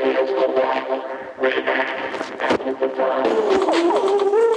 Thank you.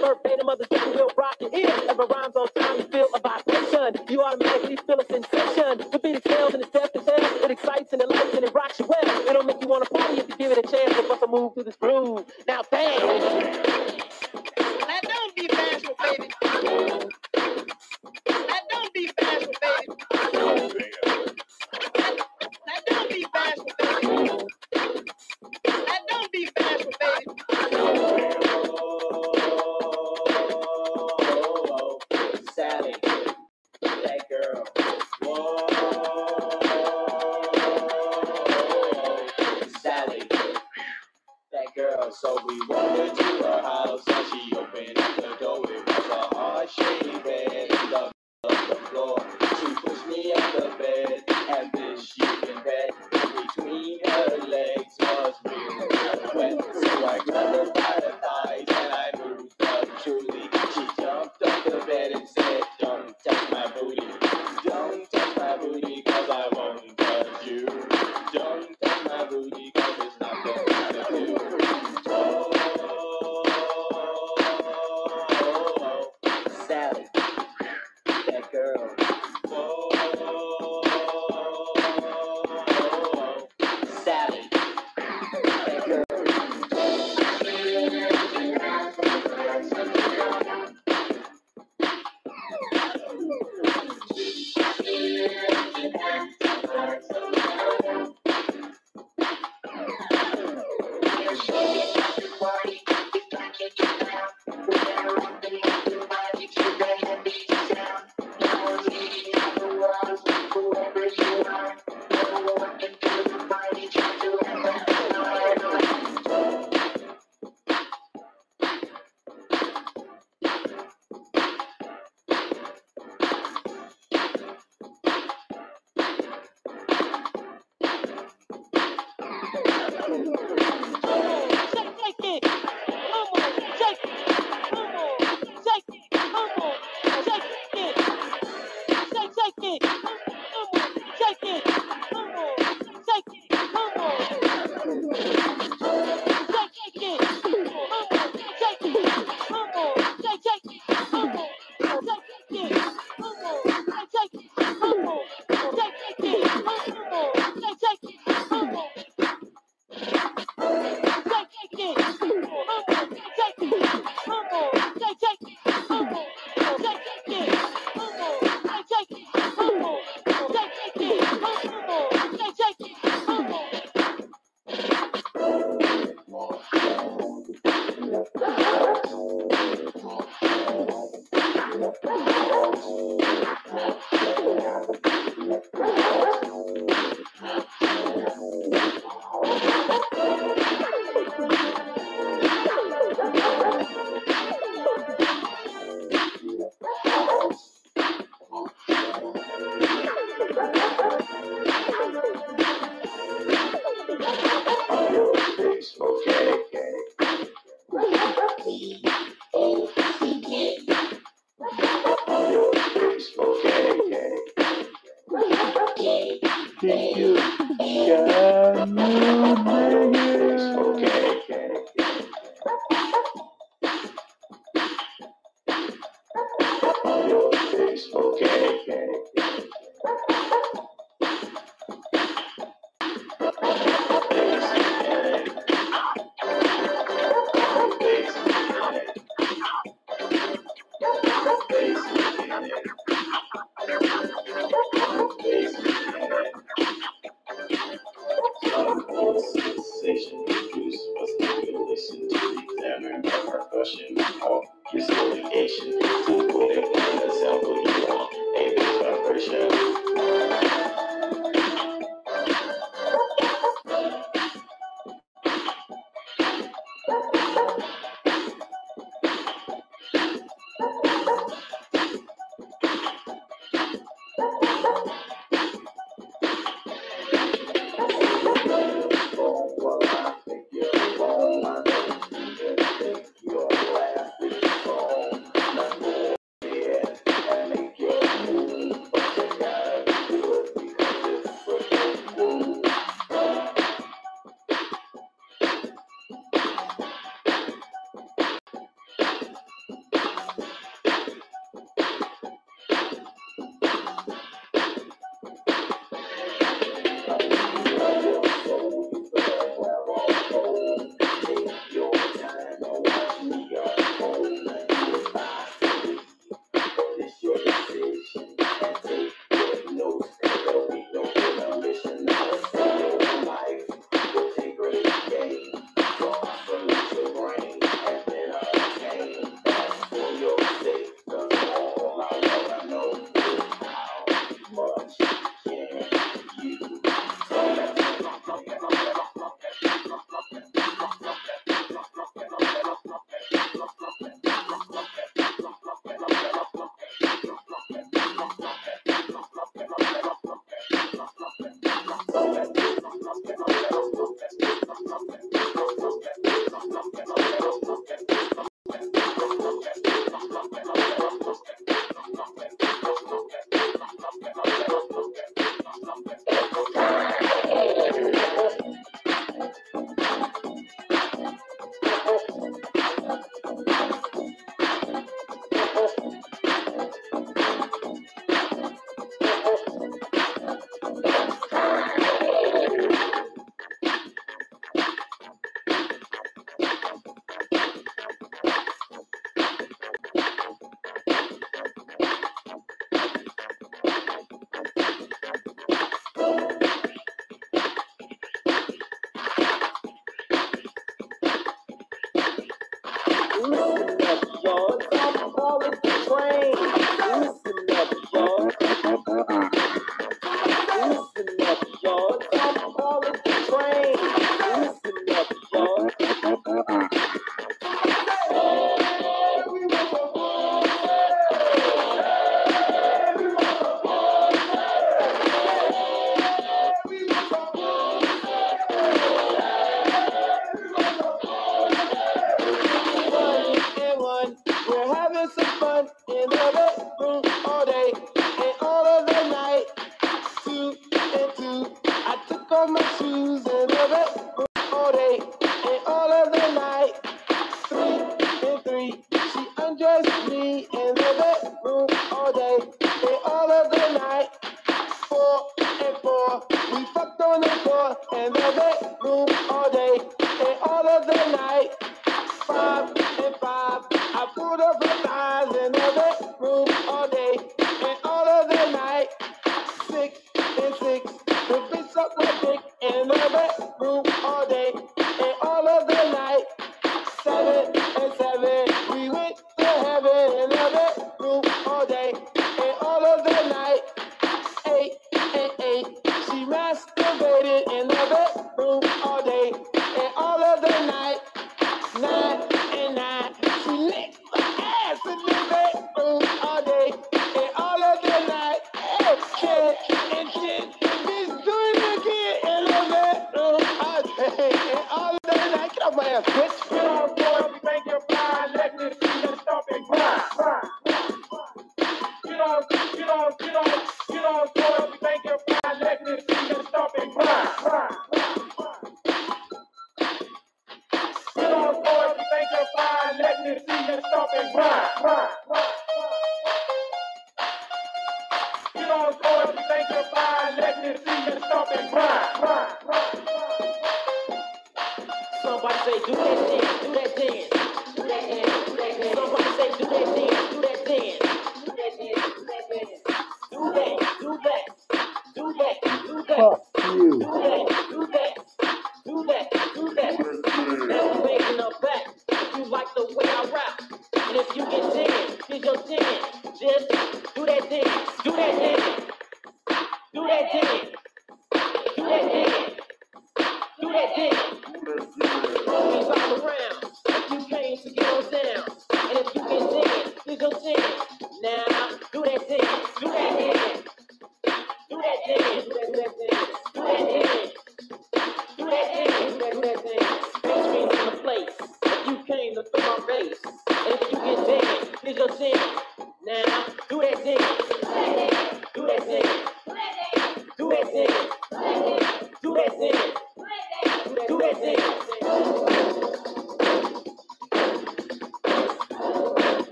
Verbatim of the city will rock your ear. Every rhyme's on time, you feel a vibration. You automatically feel a sensation. The beat excels and it's death to death. It excites and it lights and it rocks you well. It'll make you want to party if you give it a chance to bust move through this to you. God.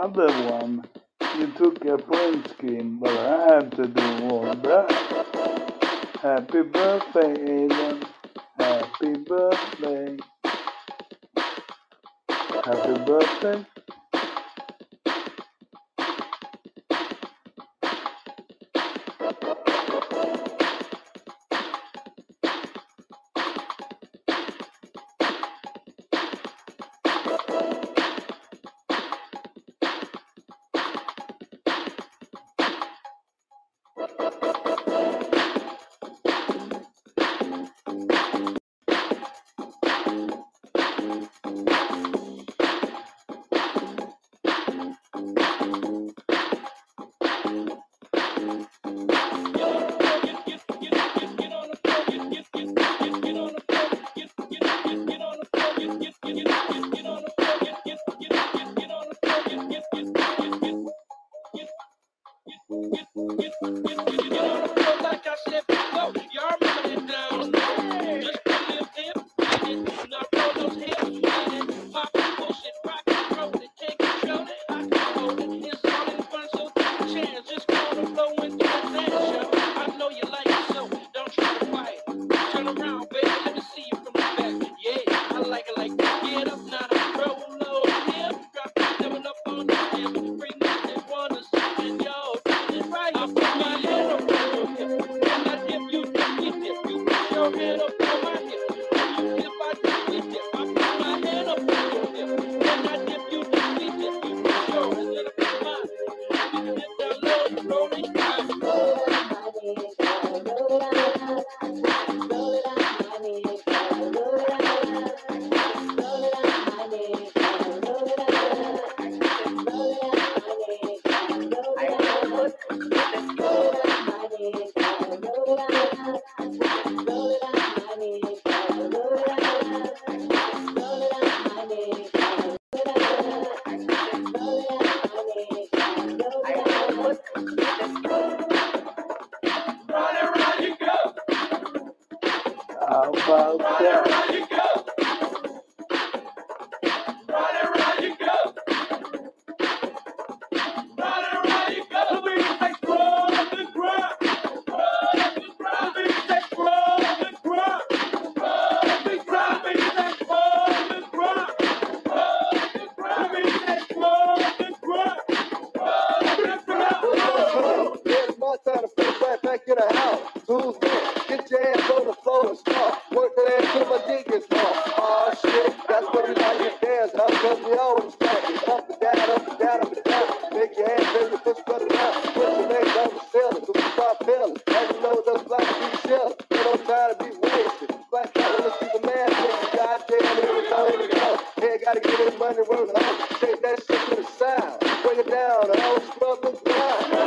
other one, you took a point scheme, but I had to do all that. Happy birthday, Aiden. Happy birthday. Happy birthday. and I'll take that shit to the side. bring it down, and I'll scrub the ground.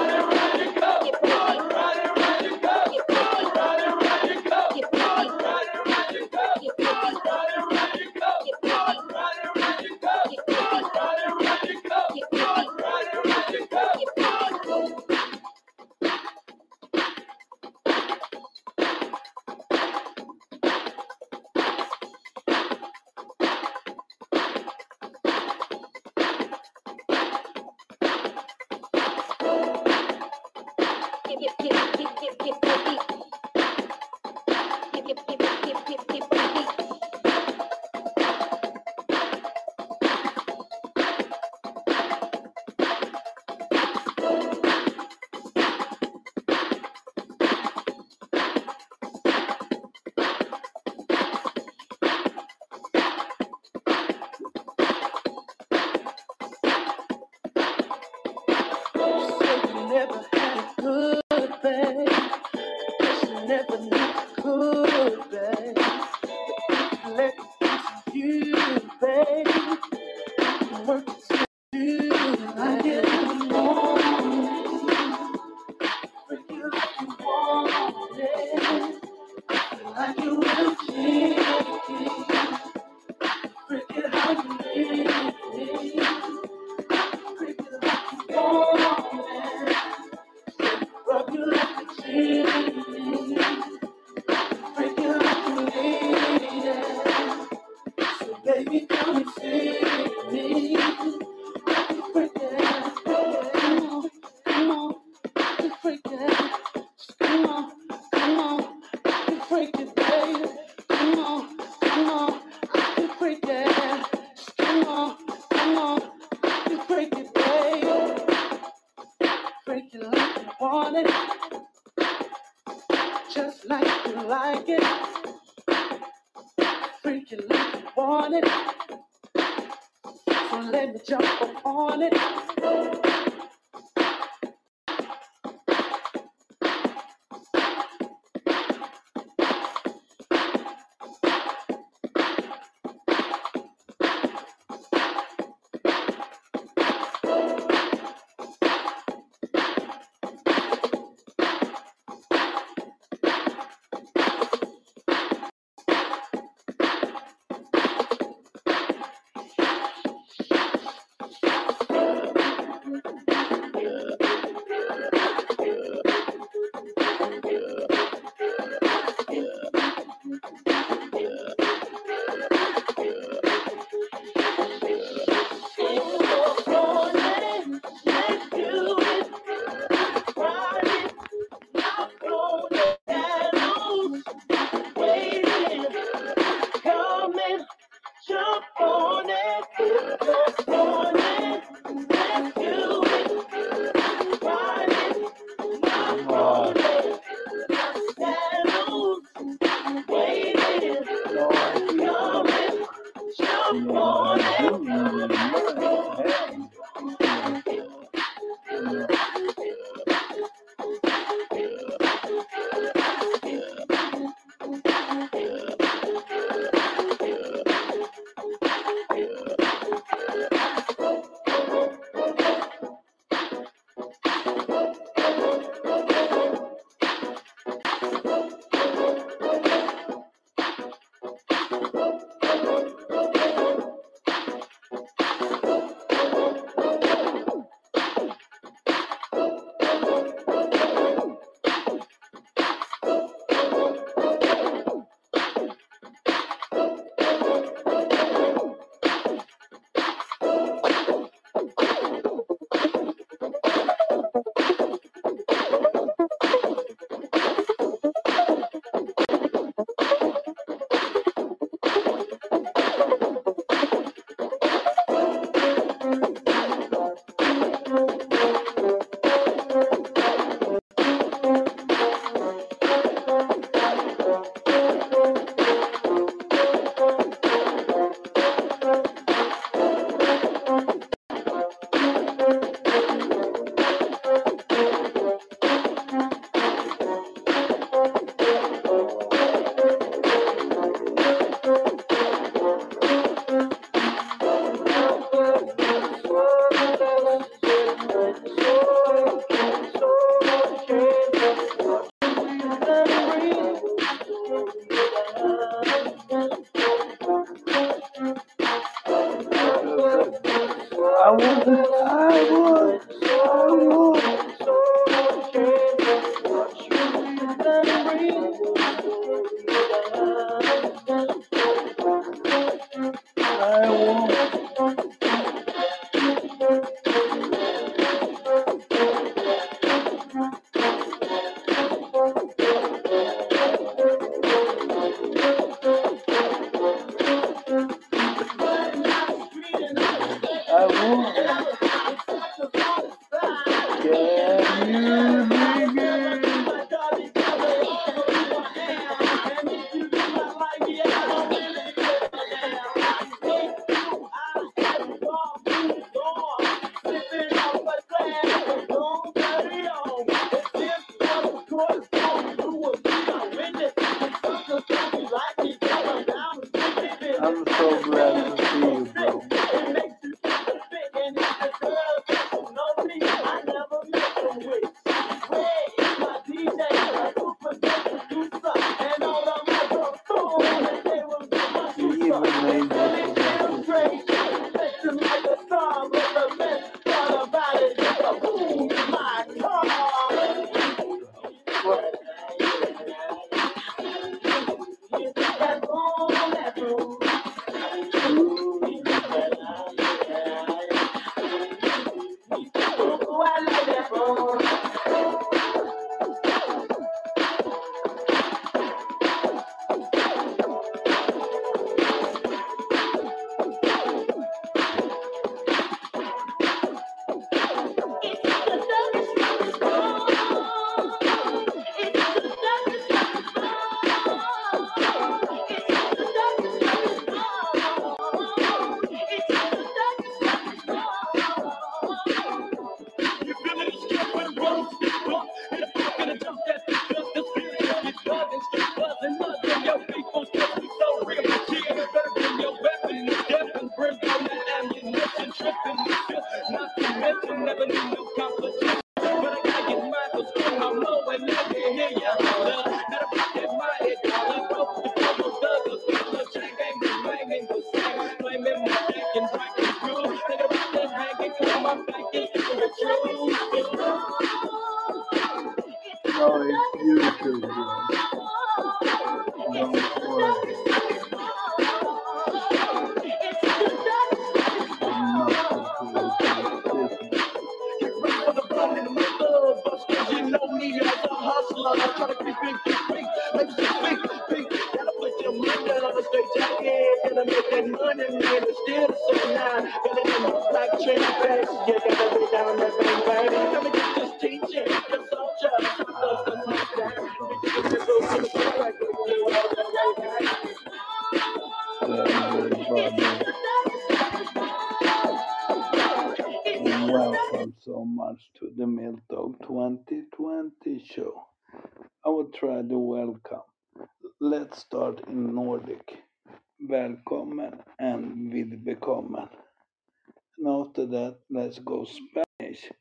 Spanish.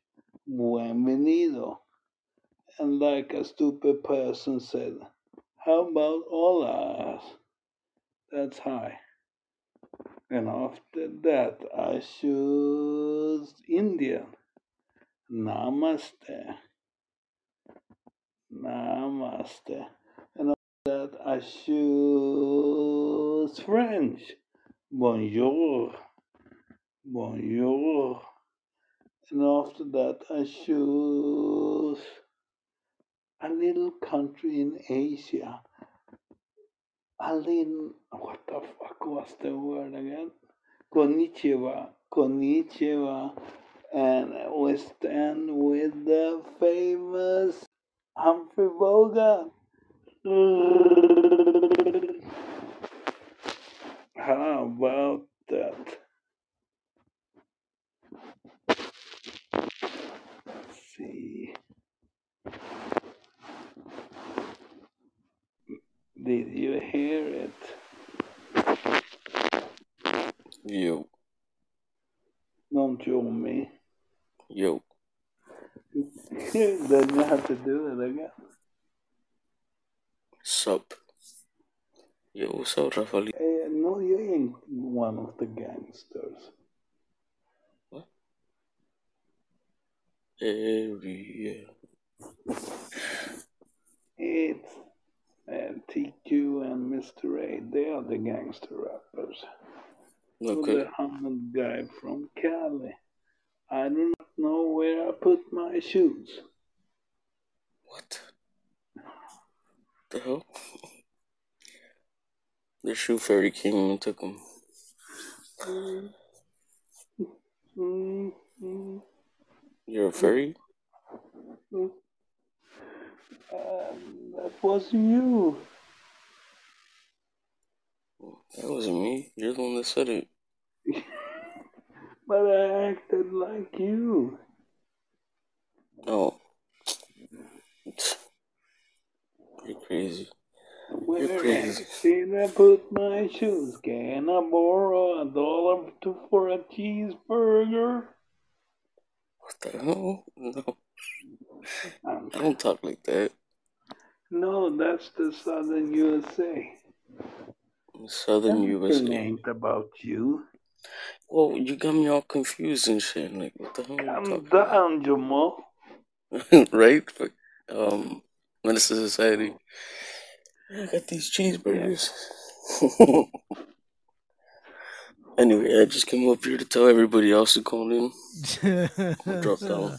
Bienvenido. And like a stupid person said, how about hola? That's high. And after that, I choose Indian. Namaste. Namaste. And after that, I choose French. Bonjour. Bonjour. And after that, I choose a little country in Asia. A little, what the fuck was the word again? Konnichiwa. Konnichiwa. And we stand with the famous Humphrey Bogart. How about that? Let's see. Did you hear it? You. Don't you me? yo, then you have to do it again. sup? Yo, what's up, Rafael? Eh, no, you ain't one of the gangsters. It's uh, TQ and Mr. A. They are the gangster rappers. Okay. the Hamid guy from Cali. I do not know where I put my shoes. What the hell? The shoe fairy came and took them. Mm, mm, You're a fairy? Um, that was you. That wasn't me. You're the one that said it. But I acted like you. Oh. You're crazy. Where crazy. did I put my shoes? Can I borrow a dollar to, for a cheeseburger? What the hell? No. Um, I don't talk like that. no, that's the Southern USA. Southern USA. ain't about you. Well, you got me all confused and shit. Like, what the hell are you Calm talking down, Jamal. right? But, um, to Society. I got these cheeseburgers. anyway, I just came up here to tell everybody else to call in. I'll drop down.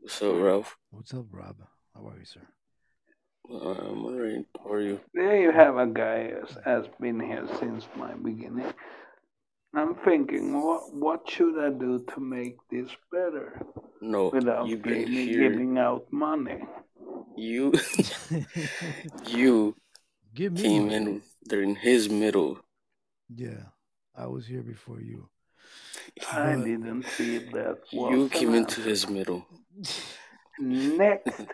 What's up, Ralph? What's up, Rob? How are you, sir? Uh, I'm alright. How are you? There you have a guy has, has been here since my beginning. I'm thinking, what what should I do to make this better No, without you've been giving, here. giving out money? You, you Give me came money. in during his middle. Yeah, I was here before you. I But didn't see that was You came an into his middle. Next,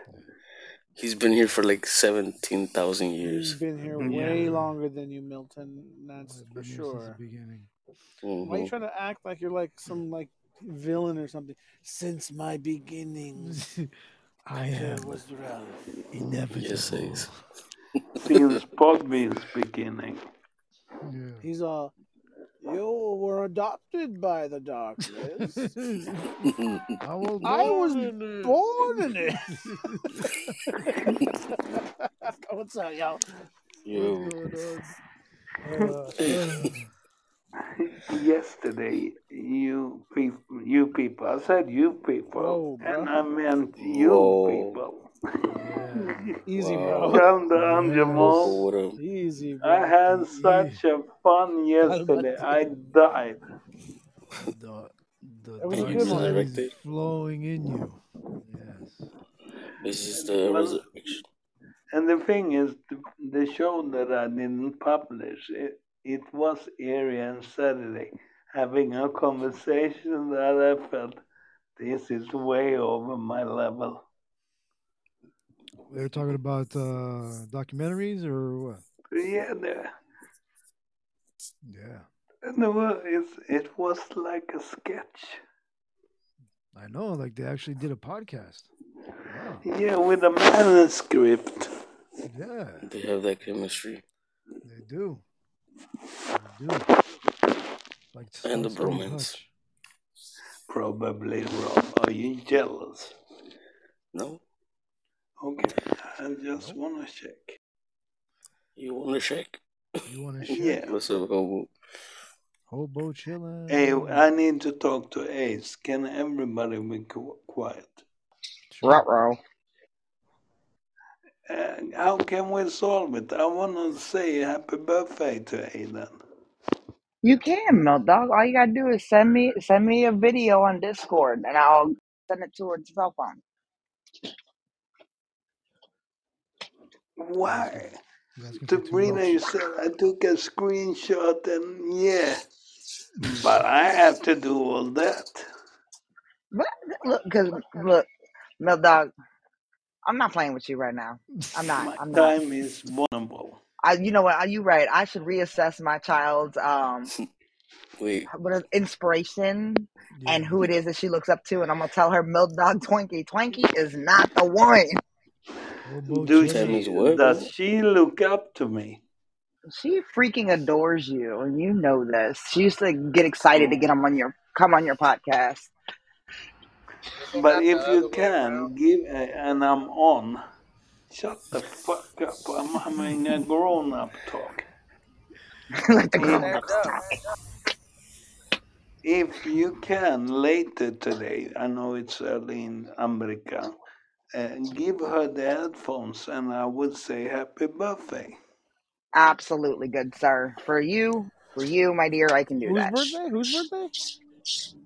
He's been here for like 17,000 He's years. been here Yeah. way longer than you, Milton. That's for been here since sure. the beginning. Mm-hmm. Why are you trying to act like you're like some like villain or something? Since my beginnings, I there am was Ralph. inevitable. Yes, Ace. since Podbean's beginning. Yeah. He's all, you were adopted by the darkness. I was I was born in it. born in it. What's up, y'all? Yo. What's going Uh, Yesterday, you people, you people, I said you people, whoa, and. I meant you Whoa. people. On? Yeah. Easy, Wow. bro. Calm down, Yes. Jamal. Coco, what up? Easy, I had such a fun yesterday. I died. The the It was a You good one. darkness is flowing in you. Yes. This is the Well, resurrection. and the thing is, the, the show that I didn't publish, it, it was Arian Saturday, having a conversation that I felt this is way over my level. They're talking about uh, documentaries or what? Yeah, the, Yeah, the, wo- it's, it was like a sketch. I know. Like they actually did a podcast. Wow. Yeah, with a manuscript. Yeah, They have that chemistry. they do. They do. Like And the Starsky bromance. Probably, Rob. Are you jealous? No? Okay, I just Nope. want to check. You want to check? You want to shake? Yeah. What's up, Hobo? Hobo chilling. Hey, I need to talk to Ace. Can everybody be quiet? Sure. Ruh-roh. Uh, how can we solve it? I want to say happy birthday to Aiden. You can, Milk Dog. All you gotta do is send me send me a video on Discord, and I'll send it to her cell phone. Why? asking, you asking for too Sabrina, you said I took a screenshot and yeah, but I have to do all that. But look, cause look, Milk Dog, I'm not playing with you right now. I'm not. My I'm not. time is vulnerable. I, you know what? Are you right. I should reassess my child's um, Wait, what is inspiration and Yeah. who it is that she looks up to, and I'm gonna tell her Milk Dog Twinkie. Twinkie is not the one. Hobo Do Time is chilling. what? Does she look up to me? She freaking adores you, and you know this. She used to get excited to get on your come on your podcast. But if you can give, a, and I'm on, shut the fuck up. I'm having a grown up talk. Let the If, grown-ups talk. if you can later today, I know it's early in America, uh, give her the headphones and I would say happy birthday. Absolutely good, sir. For you, for you, my dear, I can do Whose that. birthday? Whose birthday?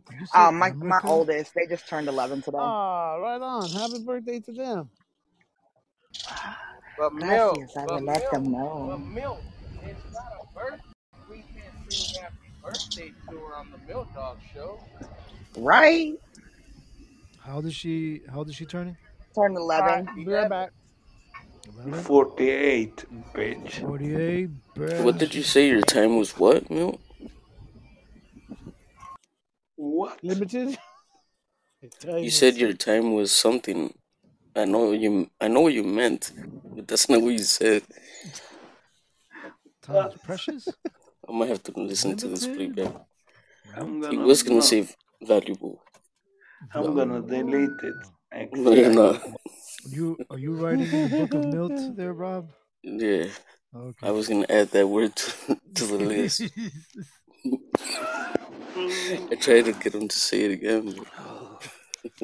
Did you Um, my my oldest, they just turned eleven today. Ah, right on. Happy birthday to them. But milk, Gracias, I but will let milk, them but milk. It's not a birthday. We can't sing happy birthday to her on the Milk Dog show. Right? How old is she? How old is she turning? Turned eleven. Be right back. 48, bitch. 48, What did you say your time was? What, Milt? What? Limited. You said your time was something. I know you. I know what you meant, but that's not what you said. Time is precious. I might have to listen to this Limited. playback. I'm He gonna, was gonna no, say valuable. I'm gonna delete it. No, you're not. You are you writing in the book of Milt there, Rob? Yeah, Okay. I was gonna add that word to, to the list. I tried to get him to say it again. but-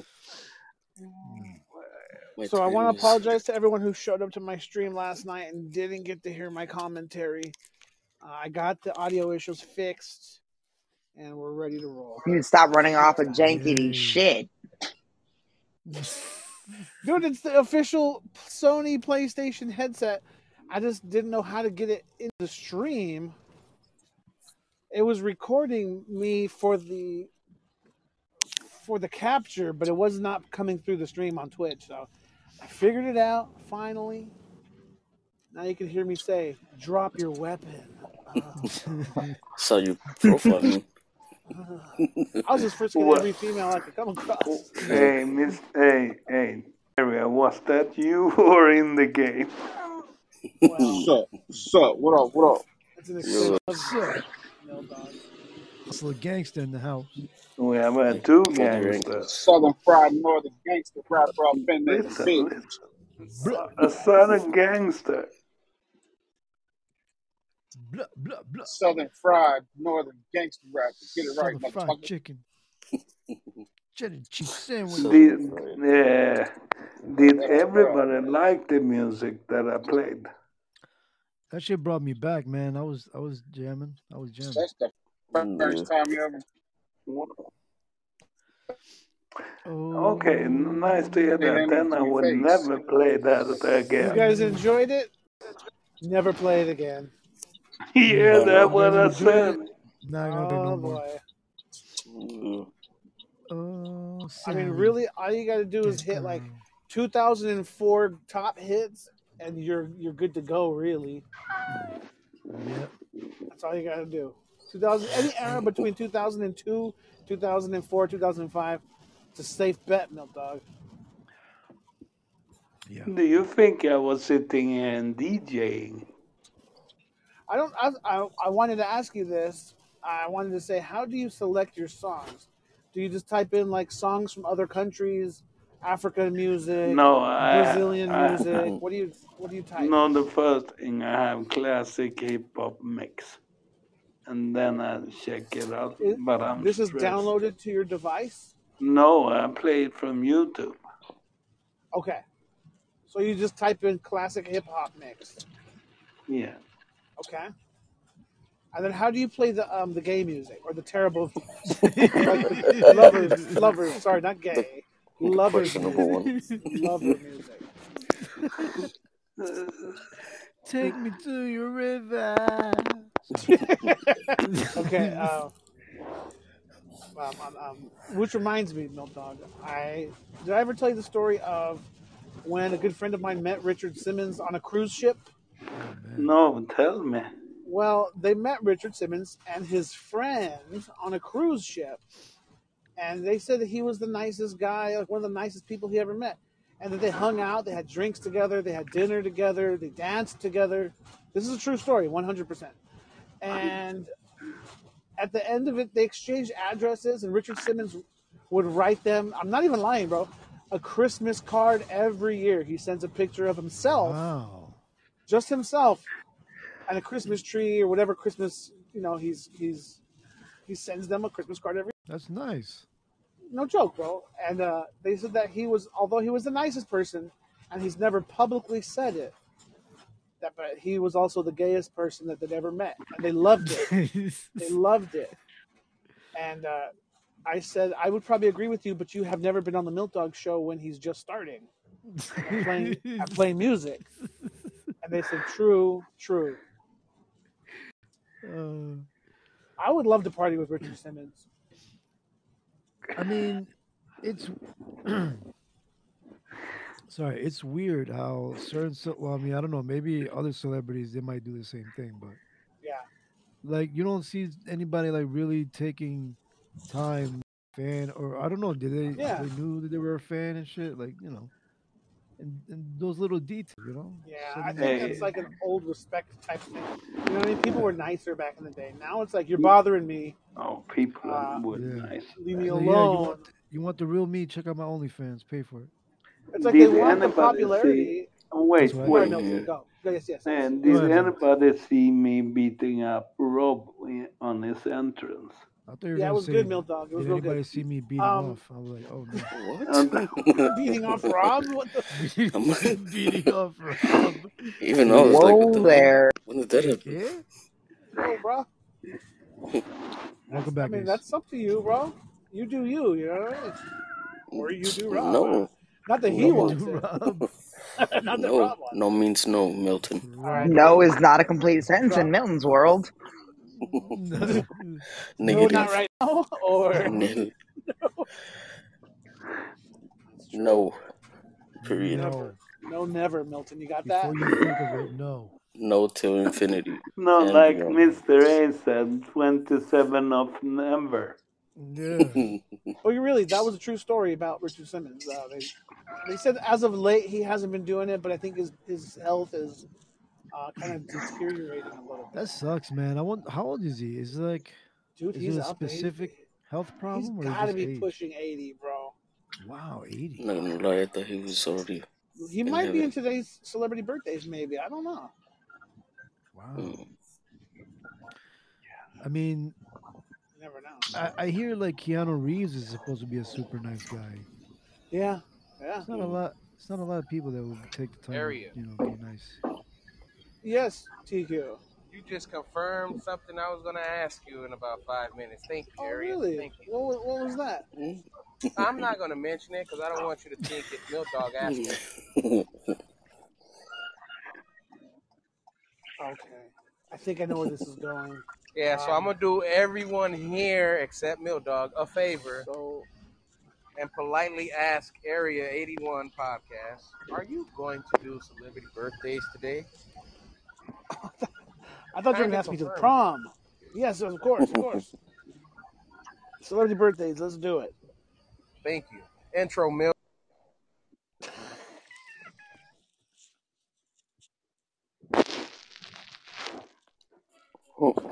My So I want to apologize to everyone who showed up to my stream last night and didn't get to hear my commentary. Uh, I got the audio issues fixed, and we're ready to roll. You need to stop running off of janky shit. Dude, it's the official Sony PlayStation headset. I just didn't know how to get it in the stream. It was recording me for the for the capture, but it was not coming through the stream on Twitch. So I figured it out finally. Now you can hear me say, "Drop your weapon." Uh, Saw your profile. man. I was just frisking What? every female I could come across. Hey, Miss, hey, hey, area, was that you or in the game? Well, Sup? Sup? What up? What up? it's an Yo, extension of Mel Dog. Hustle a gangster in the house. We have uh, two hold gangsters. Southern fried northern gangster rapper up in that Listen, bitch. listen. A southern gangster. Blah blah blah. Southern fried northern gangster rapper. Get it right, Southern fried motherfucker. chicken. Cheddar cheese sandwich. Did, yeah, did everybody like the music that I played? That shit brought me back, man. I was I was jamming. I was jamming. That's the first mm. time you ever oh. Okay, Oh, nice to hear that. Then I would face. never play that again. You guys enjoyed it? Never play it again. Yeah, No, that's no. what I never did it. said. Not gonna do no Oh more. boy. Oh, I mean, really, all you got to do is hit like 2004 top hits, and you're you're good to go. Really, Yep. that's all you got to do. 2000, any era between 2002, 2004, 2005, it's a safe bet, Milk Dog. Yeah. Do you think I was sitting and DJing? I don't. I, I I wanted to ask you this. I wanted to say, how do you select your songs? Do you just type in like songs from other countries, African music, No, I, Brazilian I music? What do you What do you type? no. The first thing I have classic hip hop mix, and then I check it out. It, But I'm this is downloaded to your device. No, I play it from YouTube. Okay, so you just type in classic hip hop mix. Yeah. Okay, and then how do you play the um the gay music or the terrible like the lovers lovers? Sorry, not The gay. Lovers questionable music. one. Lover music. Take me to your river. okay. Uh, um, um, um, which reminds me, Milk Dog. I did I ever tell you the story of when a good friend of mine met Richard Simmons on a cruise ship? Man. No, tell me. Well, they met Richard Simmons and his friend on a cruise ship, and they said that he was the nicest guy, like one of the nicest people he ever met. And that they hung out, they had drinks together, they had dinner together, they danced together. This is a true story, 100%. And at the end of it, they exchanged addresses, and Richard Simmons would write them. I'm not even lying, bro. A Christmas card every year. He sends a picture of himself, Wow. Just himself, and a Christmas tree or whatever Christmas. You know, he's he's he sends them a Christmas card every. That's nice. No joke, bro. And uh, they said that he was, although he was the nicest person, and he's never publicly said it, that but he was also the gayest person that they'd ever met, and they loved it. they loved it. And uh, I said I would probably agree with you, but you have never been on the Milk Dog show when he's just starting at playing at playing music. And they said, "True, true." Uh, I would love to party with Richard Simmons. I mean, it's sorry, it's weird how certain. Well, I mean, I don't know. Maybe other celebrities they might do the same thing, but Yeah, like you don't see anybody like really taking time fan or I don't know. Did they? Yeah. They knew that they were a fan and shit. Like you know, and, and those little details, you know. yeah. So I then- think that's like an old respect type thing. You know what I mean? People were nicer back in the day. Now it's like you're bothering me. Oh, people Uh, were Yeah. nice. Leave me Like, yeah, you alone. want you want the real me? Check out my OnlyFans. Pay for it. It's like Did they want the popularity. see? Wait, That's wait. no, mean. go. Go, Yes, yes. yes. And Go did anybody see me beating up Rob on his entrance? I thought you were Yeah, it was say, good, Milk Dog. It was did real anybody good. see me beating Um, off? I was like, oh no. What? beating off Rob. What the? beating off Rob. Even I was like, Whoa the there. When did that happen? Yeah. No, bro. Welcome I mean, Ace. that's up to you, bro. You do you. You know what I mean? Or you do Rob. No, Not that he What wants it. Not that no, Rob wants. no means no, Milton. All right. No is not a complete sentence in Milton's world. No. No, not right now. Or Nil. No. Period. No. no, never, Milton. You got that? Before you think of it, no. No till infinity. No, And like beyond. Mr. A said, 27 of November. Yeah. Oh, you really? That was a true story about Richard Simmons. Uh, they, they said as of late he hasn't been doing it, but I think his his health is uh, kind of deteriorating a little bit. That sucks, man. I want. How old is he? Is it like? Dude, is he's it a up to 80. specific health He's problem or got to be age? pushing eighty, bro. Wow, eighty. Not gonna lie, I thought he was already He in might be in today's celebrity birthdays, maybe. I don't know. Wow. Mm. I mean, You never know. I, I hear like Keanu Reeves is supposed to be a super nice guy. Yeah, yeah. It's not a lot. It's not a lot of people that would take the time, Area. to, you know, be nice. Yes, TQ. You just confirmed something I was going to ask you in about five minutes. Thank you, Oh, really? Thank you. What, was- what was that? I'm not going to mention it because I don't want you to think it's Milk Dog asking. me. Okay. I think I know where this is going. Yeah, so I'm Um, going to do everyone here except Milk Dog a favor so and politely ask Area 81 podcast, are you going to do celebrity birthdays today? I thought you were gonna ask me to the prom. Yes, of course, of course. Celebrity birthdays. Let's do it. Thank you. Intro, Milk.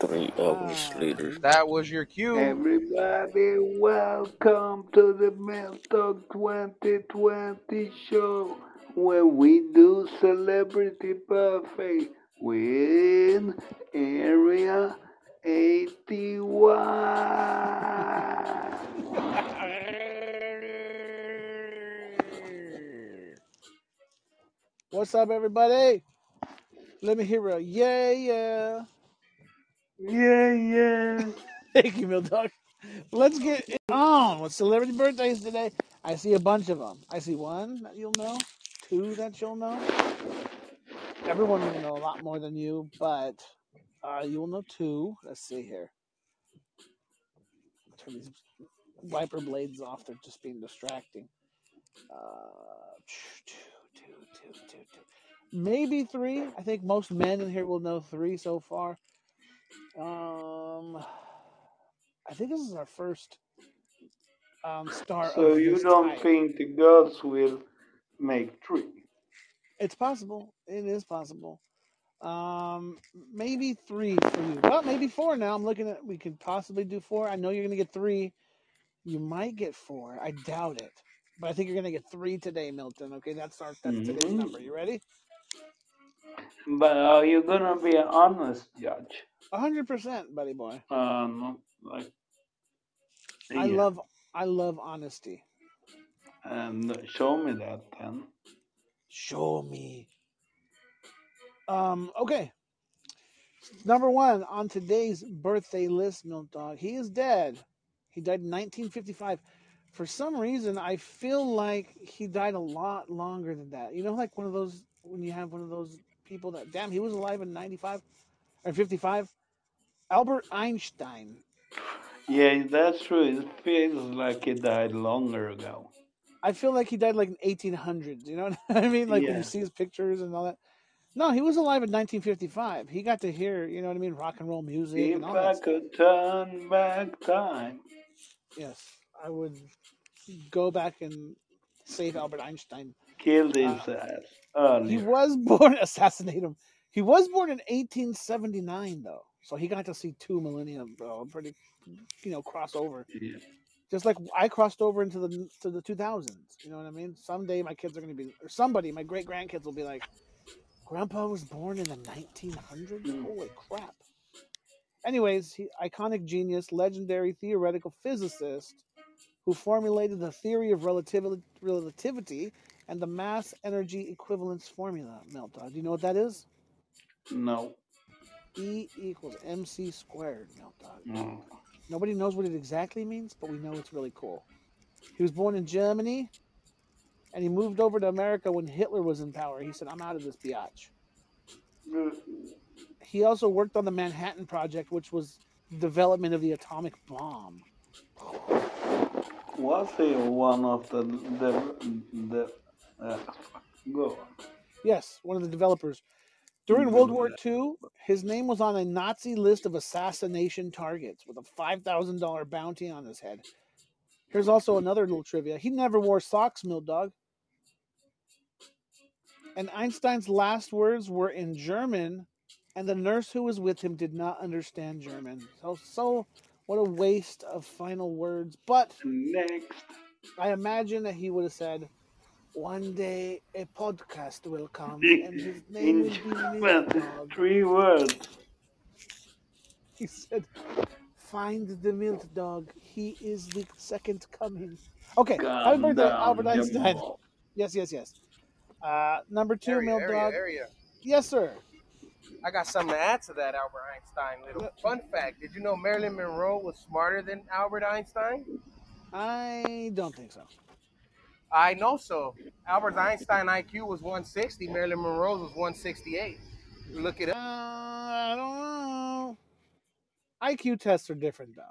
Three hours Ah. later. That was your cue. Everybody, welcome to the Milk Talk 2020 show where we do celebrity buffet with Area 81. What's up, everybody? Let me hear a yeah, yeah. Yeah, yeah. Thank you, Mill Dog. Let's get it on with celebrity birthdays today. I see a bunch of them. I see one that you'll know, two that you'll know. Everyone will know a lot more than you, but uh, you will know two. Let's see here. Turn these wiper blades off. They're just being distracting. Uh, two, two, two, two, two. Maybe three. I think most men in here will know three so far. Um, I think this is our first um, star So of you don't type. think the girls will make three? It's possible. It is possible. Um, maybe three for you. Well, maybe four now. I'm looking at. We could possibly do four. I know you're gonna get three. You might get four. I doubt it. But I think you're gonna get three today, Milton. Okay, that's our that's today's Mhm. number. You ready? But are you gonna be an honest judge? hundred percent, buddy boy. Not like I love I love honesty. And show me that then. Show me. Um, okay. Number one on today's birthday list, Milk Dog. He is dead. He died in 1955. For some reason, I feel like he died a lot longer than that. You know, like one of those when you have one of those people that, damn, he was alive in 95 or 55. Albert Einstein. Yeah, that's true. It feels like he died longer ago. I feel like he died like in 1800s. You know what I mean? Like when you see his pictures and all that. No, he was alive in 1955. He got to hear, you know what I mean, rock and roll music If and all I that stuff. could turn back time. Yes, I would go back and save Albert Einstein. Killed his Uh, ass He was born, assassinate him. He was born in 1879, though, so he got to see two millennium, bro. Pretty, you know, crossover. Yeah. Just like I crossed over into the to the 2000s. You know what I mean? Someday my kids are going to be, or somebody, my great grandkids will be like, "Grandpa was born in the 1900s." Mm. Holy crap! Anyways, he, iconic genius, legendary theoretical physicist who formulated the theory of relativity, relativity and the mass energy equivalence formula. Meltdown. Do you know what that is? No. E equals mc squared. Meltdown. No. Nobody knows what it exactly means, but we know it's really cool. He was born in Germany, and he moved over to America when Hitler was in power. He said, "I'm out of this biatch." He also worked on the Manhattan Project, which was the development of the atomic bomb. Was he one of the the the uh, go on. Yes, one of the developers. During World War II, his name was on a Nazi list of assassination targets with a $5,000 bounty on his head. Here's also another little trivia. He never wore socks, Mill Dog. And Einstein's last words were in German, and the nurse who was with him did not understand German. So, so what a waste of final words. But Next. I imagine that he would have said, one day a podcast will come and his name In will be German, Milk Dog. three words. He said, find the Milk Dog. He is the second coming. Okay, happy birthday, down, Albert Einstein. Jamal. Yes, yes, yes. Uh, number two, Area, Milk area, Dog. area. Yes, sir. I got something to add to that Albert Einstein little fun fact. Did you know Marilyn Monroe was smarter than Albert Einstein? I don't think so. I know so. Albert Einstein IQ was 160. Marilyn Monroe's was 168. Look it Uh, up. I don't know. IQ tests are different, though.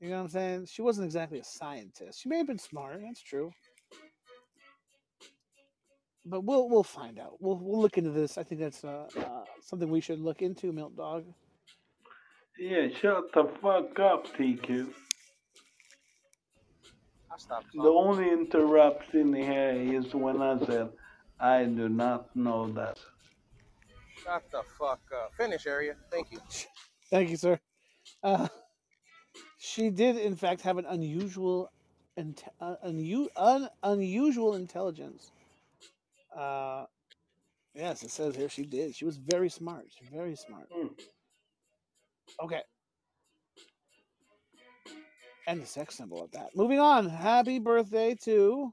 You know what I'm saying? She wasn't exactly a scientist. She may have been smart. That's true. But we'll we'll find out. We'll we'll look into this. I think that's uh, uh, something we should look into, Milk Dog. Yeah, shut the fuck up, TQ. I stopped The only interruption here is when I said, I do not know that. Shut the fuck up. Finish area. Thank you. Thank you, sir. Uh, she did, in fact, have an unusual, int- uh, unu- un- unusual intelligence. Uh, yes, it says here she did. She was very smart. Very smart. Okay. And the sex symbol at that. Moving on. Happy birthday to.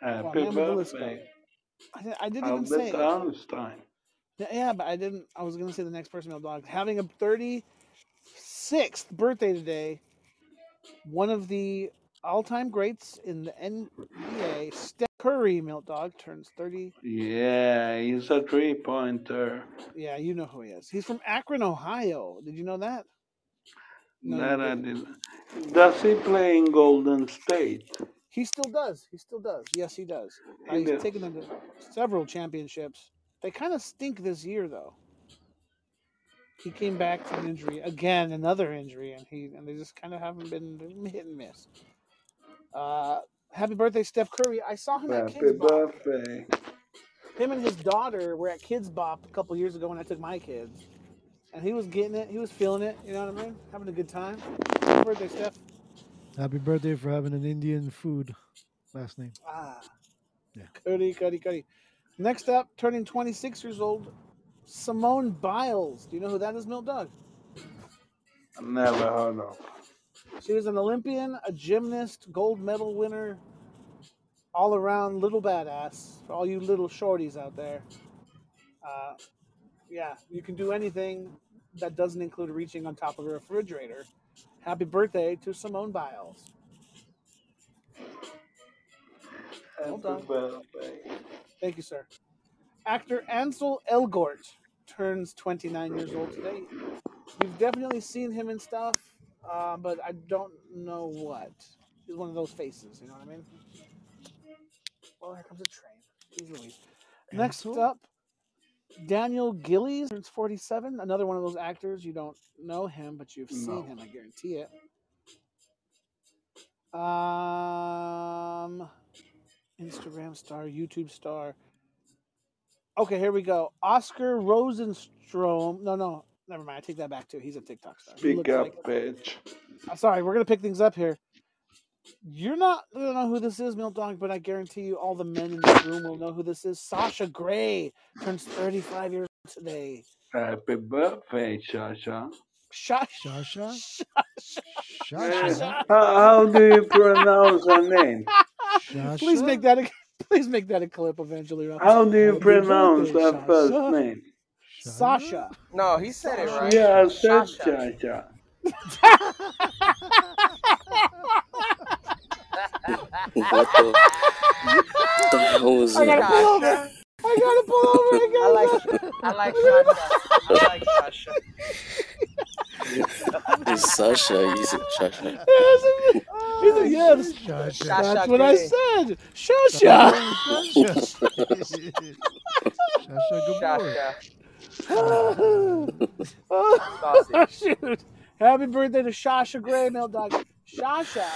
Happy man, with the list birthday. I, di- I didn't even say Albert it. Einstein. Yeah, Yeah, but I didn't. I was gonna say the next person, Male Dog, having a 36th birthday today. One of the all-time greats in the NBA, Steph Curry, Milk Dog, turns 30. Yeah, he's a three pointer. Yeah, you know who he is. He's from Akron, Ohio. Did you know that? No, that I didn't. didn't. Does he play in Golden State? He still does. He still does. Yes, he does. Uh, he's does. taken them to several championships. They kind of stink this year, though. He came back from injury again, another injury, and he and they just kind of haven't been hit and miss. Uh, happy birthday, Steph Curry! I saw him at Happy Kidz Bop. birthday. Him and his daughter were at Kidz Bop a couple years ago when I took my kids, and he was getting it. He was feeling it. You know what I mean? Having a good time. Happy birthday, Steph. Happy birthday for having an Indian food last name. Ah. Yeah. Cuddy, Cuddy, Cuddy. Next up, turning 26 years old, Simone Biles. Do you know who that is, Milt Dog? Never heard of. She was an Olympian, a gymnast, gold medal winner, all around little badass for all you little shorties out there. Uh, yeah, you can do anything that doesn't include reaching on top of a refrigerator. Happy birthday to Simone Biles. Hold Happy on. birthday. Thank you, sir. Actor Ansel Elgort turns 29 years old today. You've definitely seen him in stuff, uh, but I don't know what. He's one of those faces, you know what I mean? Well, here comes a train. Next up, Daniel Gillies turns 47. Another one of those actors. You don't know him, but you've seen No. him, I guarantee it. Um, Instagram star, YouTube star. Okay, here we go. Oscar Rosenstrom. No, no, never mind. I take that back too. He's a TikTok star. Speak up, like- bitch. I'm sorry, we're gonna pick things up here. You're not gonna know who this is, Milk Dog, but I guarantee you, all the men in this room will know who this is. Sasha Grey turns 35 years old today. Happy birthday, Shasha. Shasha. Shasha? Eh, Shasha? How, how do you pronounce her name? Please make that a please make that a clip eventually. Ralph. How do you Happy pronounce birthday, her first name? Sasha. No, he said it right. Yeah, I said Shasha. Shasha. What the, the hell was I gotta pull over. I gotta pull over. I I gotta like I like Sasha. I like Sasha. It's Sasha. You said Shasha. He's like, oh, yes. Shasha. That's Shasha what I Grey. said. Sasha. Sasha. good boy. Shasha. oh, shoot. Happy birthday to Shasha Grey, Mel Dog. Shasha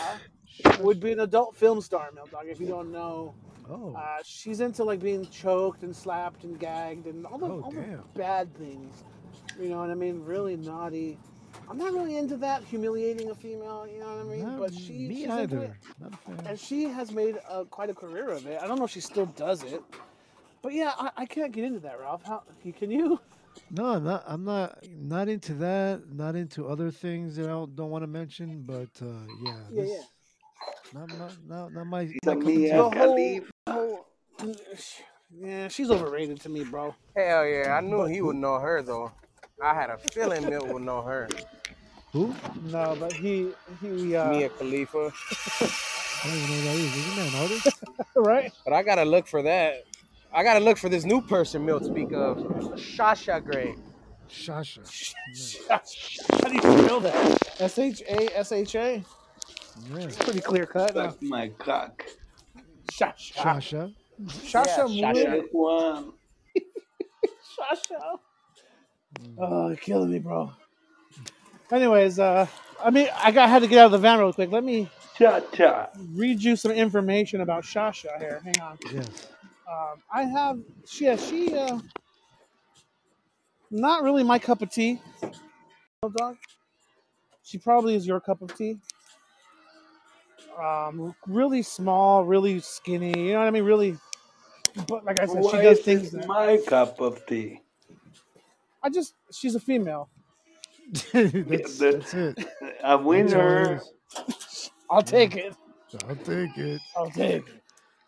would be an adult film star, Mel Dog, if you don't know. Oh, Uh, she's into like being choked and slapped and gagged and all the, Oh, all the bad things. You know what I mean? Really naughty. I'm not really into that, humiliating a female, you know what I mean? not but she, me she's either. A. And she has made uh, quite a career of it. I don't know if she still does it. But yeah, I, I can't get into that, Ralph. How can you? No, I'm not. I'm not. Not into that. Not into other things that I don't, don't want to mention. But uh, yeah, Yeah, this, yeah. Not, not, not, not my. It's my a Mia tea. Whole, Khalifa. whole, yeah, she's overrated to me, bro. Hell yeah, I knew he would know her though. I had a feeling Milt would know her. Who? No, but he he uh, Mia Khalifa. I don't even know who that is. Isn't that an artist? right? But I gotta look for that. I gotta look for this new person Milt speak of. Shasha Grey. Shasha. How do you spell that? S H A S H A. Yeah. Pretty clear cut. huh? Suck my cock. Shasha. Shasha. Shasha. Yeah, Moore. That. Shasha. Oh, you're killing me, bro. Anyways, uh, I mean, I got had to get out of the van real quick. Let me Cha cha. read you some information about Shasha here. Hang on. Yes. Um, I have she yeah, she uh not really my cup of tea. Dog. She probably is your cup of tea. Um, really small, really skinny. You know what I mean? Really, but like I said, she Why does is things. this That, my cup of tea? I just she's a female. that's, The- that's it. A That's all it winner. I'll take it. I'll take it. I'll take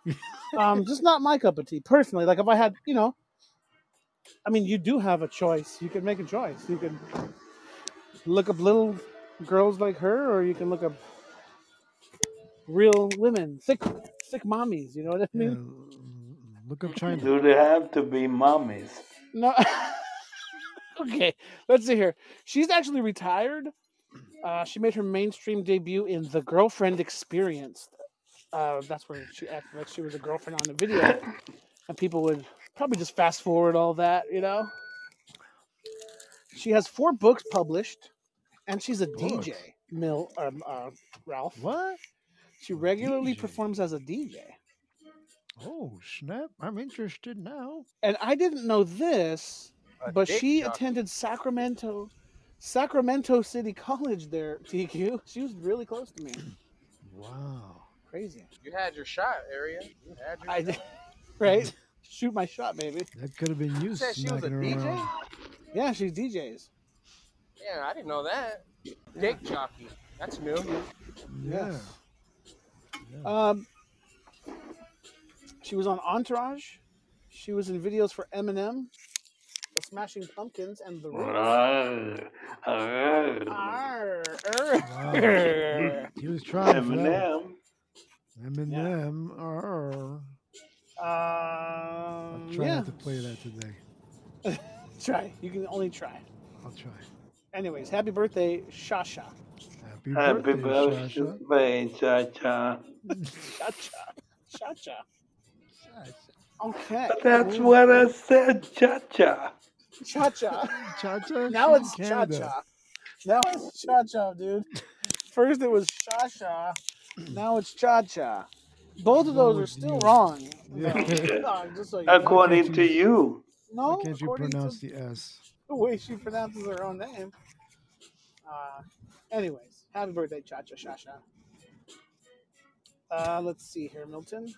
it. um, just not my cup of tea personally. Like if I had, you know, I mean, you do have a choice. You can make a choice. You can look up little girls like her, or you can look up real women, thick, thick mommies. You know what I Yeah. mean? Look up China. Do they have to be mommies? No. okay, let's see here. She's actually retired. Uh, she made her mainstream debut in The Girlfriend Experience. Uh, that's where she acted like she was a girlfriend on the video, and people would probably just fast forward all that, you know. She has four books published, and she's a DJ. Mill, um, uh, Ralph. What? She oh, regularly DJ? performs as a DJ. Oh snap! I'm interested now. and I didn't know this, A but she jockey. attended Sacramento, Sacramento City College there. TQ. She was really close to me. Wow. Crazy. You had your shot, area. You had your I shot. did. Right? Shoot my shot, baby. That could have been you You said she was a DJ? around. Yeah, she's DJs. Yeah, I didn't know that. Dick jockey. That's new. Yeah. Um, she was on Entourage. She was in videos for Eminem, The Smashing Pumpkins, and The Roots. Arr, arr. He was trying for that. Eminem. Eminem. arr. I'll Um, try yeah, not to play that today. try. You can only try. I'll try. Anyways, happy birthday, Shasha. Happy, Happy birthday, Shasha. birthday, Cha-Cha. Shasha. Shasha. Okay. That's what I said, Cha-Cha. Cha cha. Cha cha. Now it's cha cha. Now it's cha cha, dude. First it was Cha-Cha. Now it's cha cha. Both of those are still wrong. Yeah. No, just so you know. According to you. No, Why can't you according pronounce the S? the way she pronounces her own name. Uh, anyways, happy birthday, Cha Cha Sha Sha. Uh, let's see here, Milton.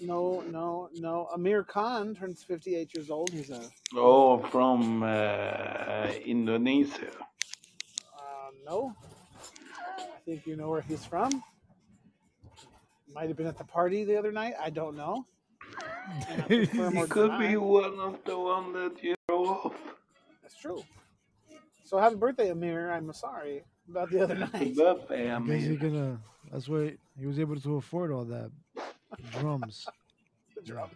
No, no, no. Amir Khan turns 58 years old. He's a Oh, from uh, Indonesia. uh, no. I think you know where he's from. Might have been at the party the other night. I don't know. I He could be one of the one that you throw off. That's true. So happy birthday, Amir. I'm sorry about the other night. Birthday, I I guess gonna. That's why he was able to afford all that drums. drums.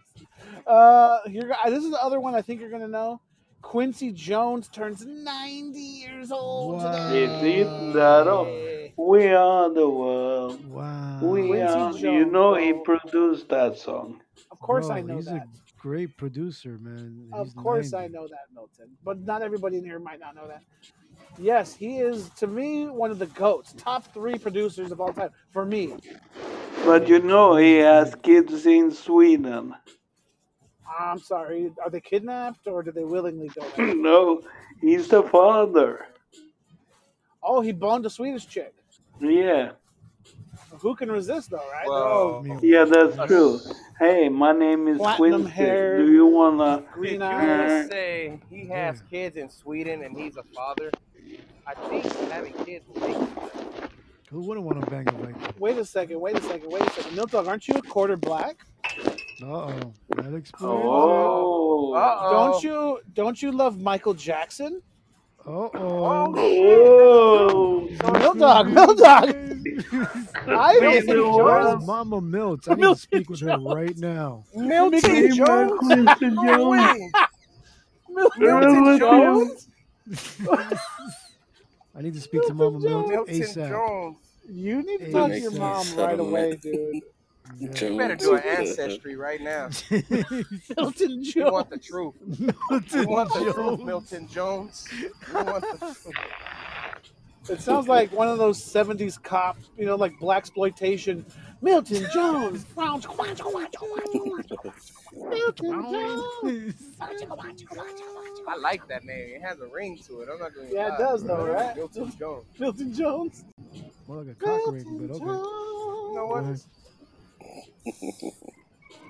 Uh, you're, this is the other one I think you're gonna know. Quincy Jones turns 90 years old today. Is it that of We Are the World? Wow. We Quincy are. You Jones, know he produced that song. Of course Bro, I know he's that. A great producer, man. Of course 90. I know that, Milton. But not everybody in here might not know that. Yes, he is to me one of the goats, top three producers of all time for me. But you know he has kids in Sweden. I'm sorry, are they kidnapped or do they willingly go there? no, he's the father. Oh, he boned a Swedish chick. Yeah. Who can resist though, right? Whoa. Oh, Yeah, that's true. Hey, my name is Platinum Quincy. hair, Do you wanna? green Did you eyes. just say he has kids in Sweden and he's a father? I think having kids will make. Who wouldn't want to bang a Viking? Wait a second, wait a second, wait a second. Milk Dog, aren't you a quarter black? Uh oh. That explains Oh. Uh-oh. Don't you don't you love Michael Jackson? it. Uh oh. Oh. Milk Dog, Milk Dog. I Wait, don't think no, what? Jones. Mama Milt. I need to speak with her right now. Milton Hey, Jones? No Jones. way. Milton Milton Jones? I need to speak to Mama Milt Milton ASAP. Jones. You need to Hey, talk to your mom I right away, know. dude. You Yeah. better do an ancestry right now. Milton We Jones. want the truth. We Milton want the truth, Jones. Milton Jones. We want the truth. It sounds like one of those '70s cops, you know, like black exploitation. Milton Jones. Milton Jones. I like that name. It has a ring to it. I'm not going to Yeah, it does though, right? Milton Jones. Milton Jones. More like a cock ring, but okay. You know what? Go.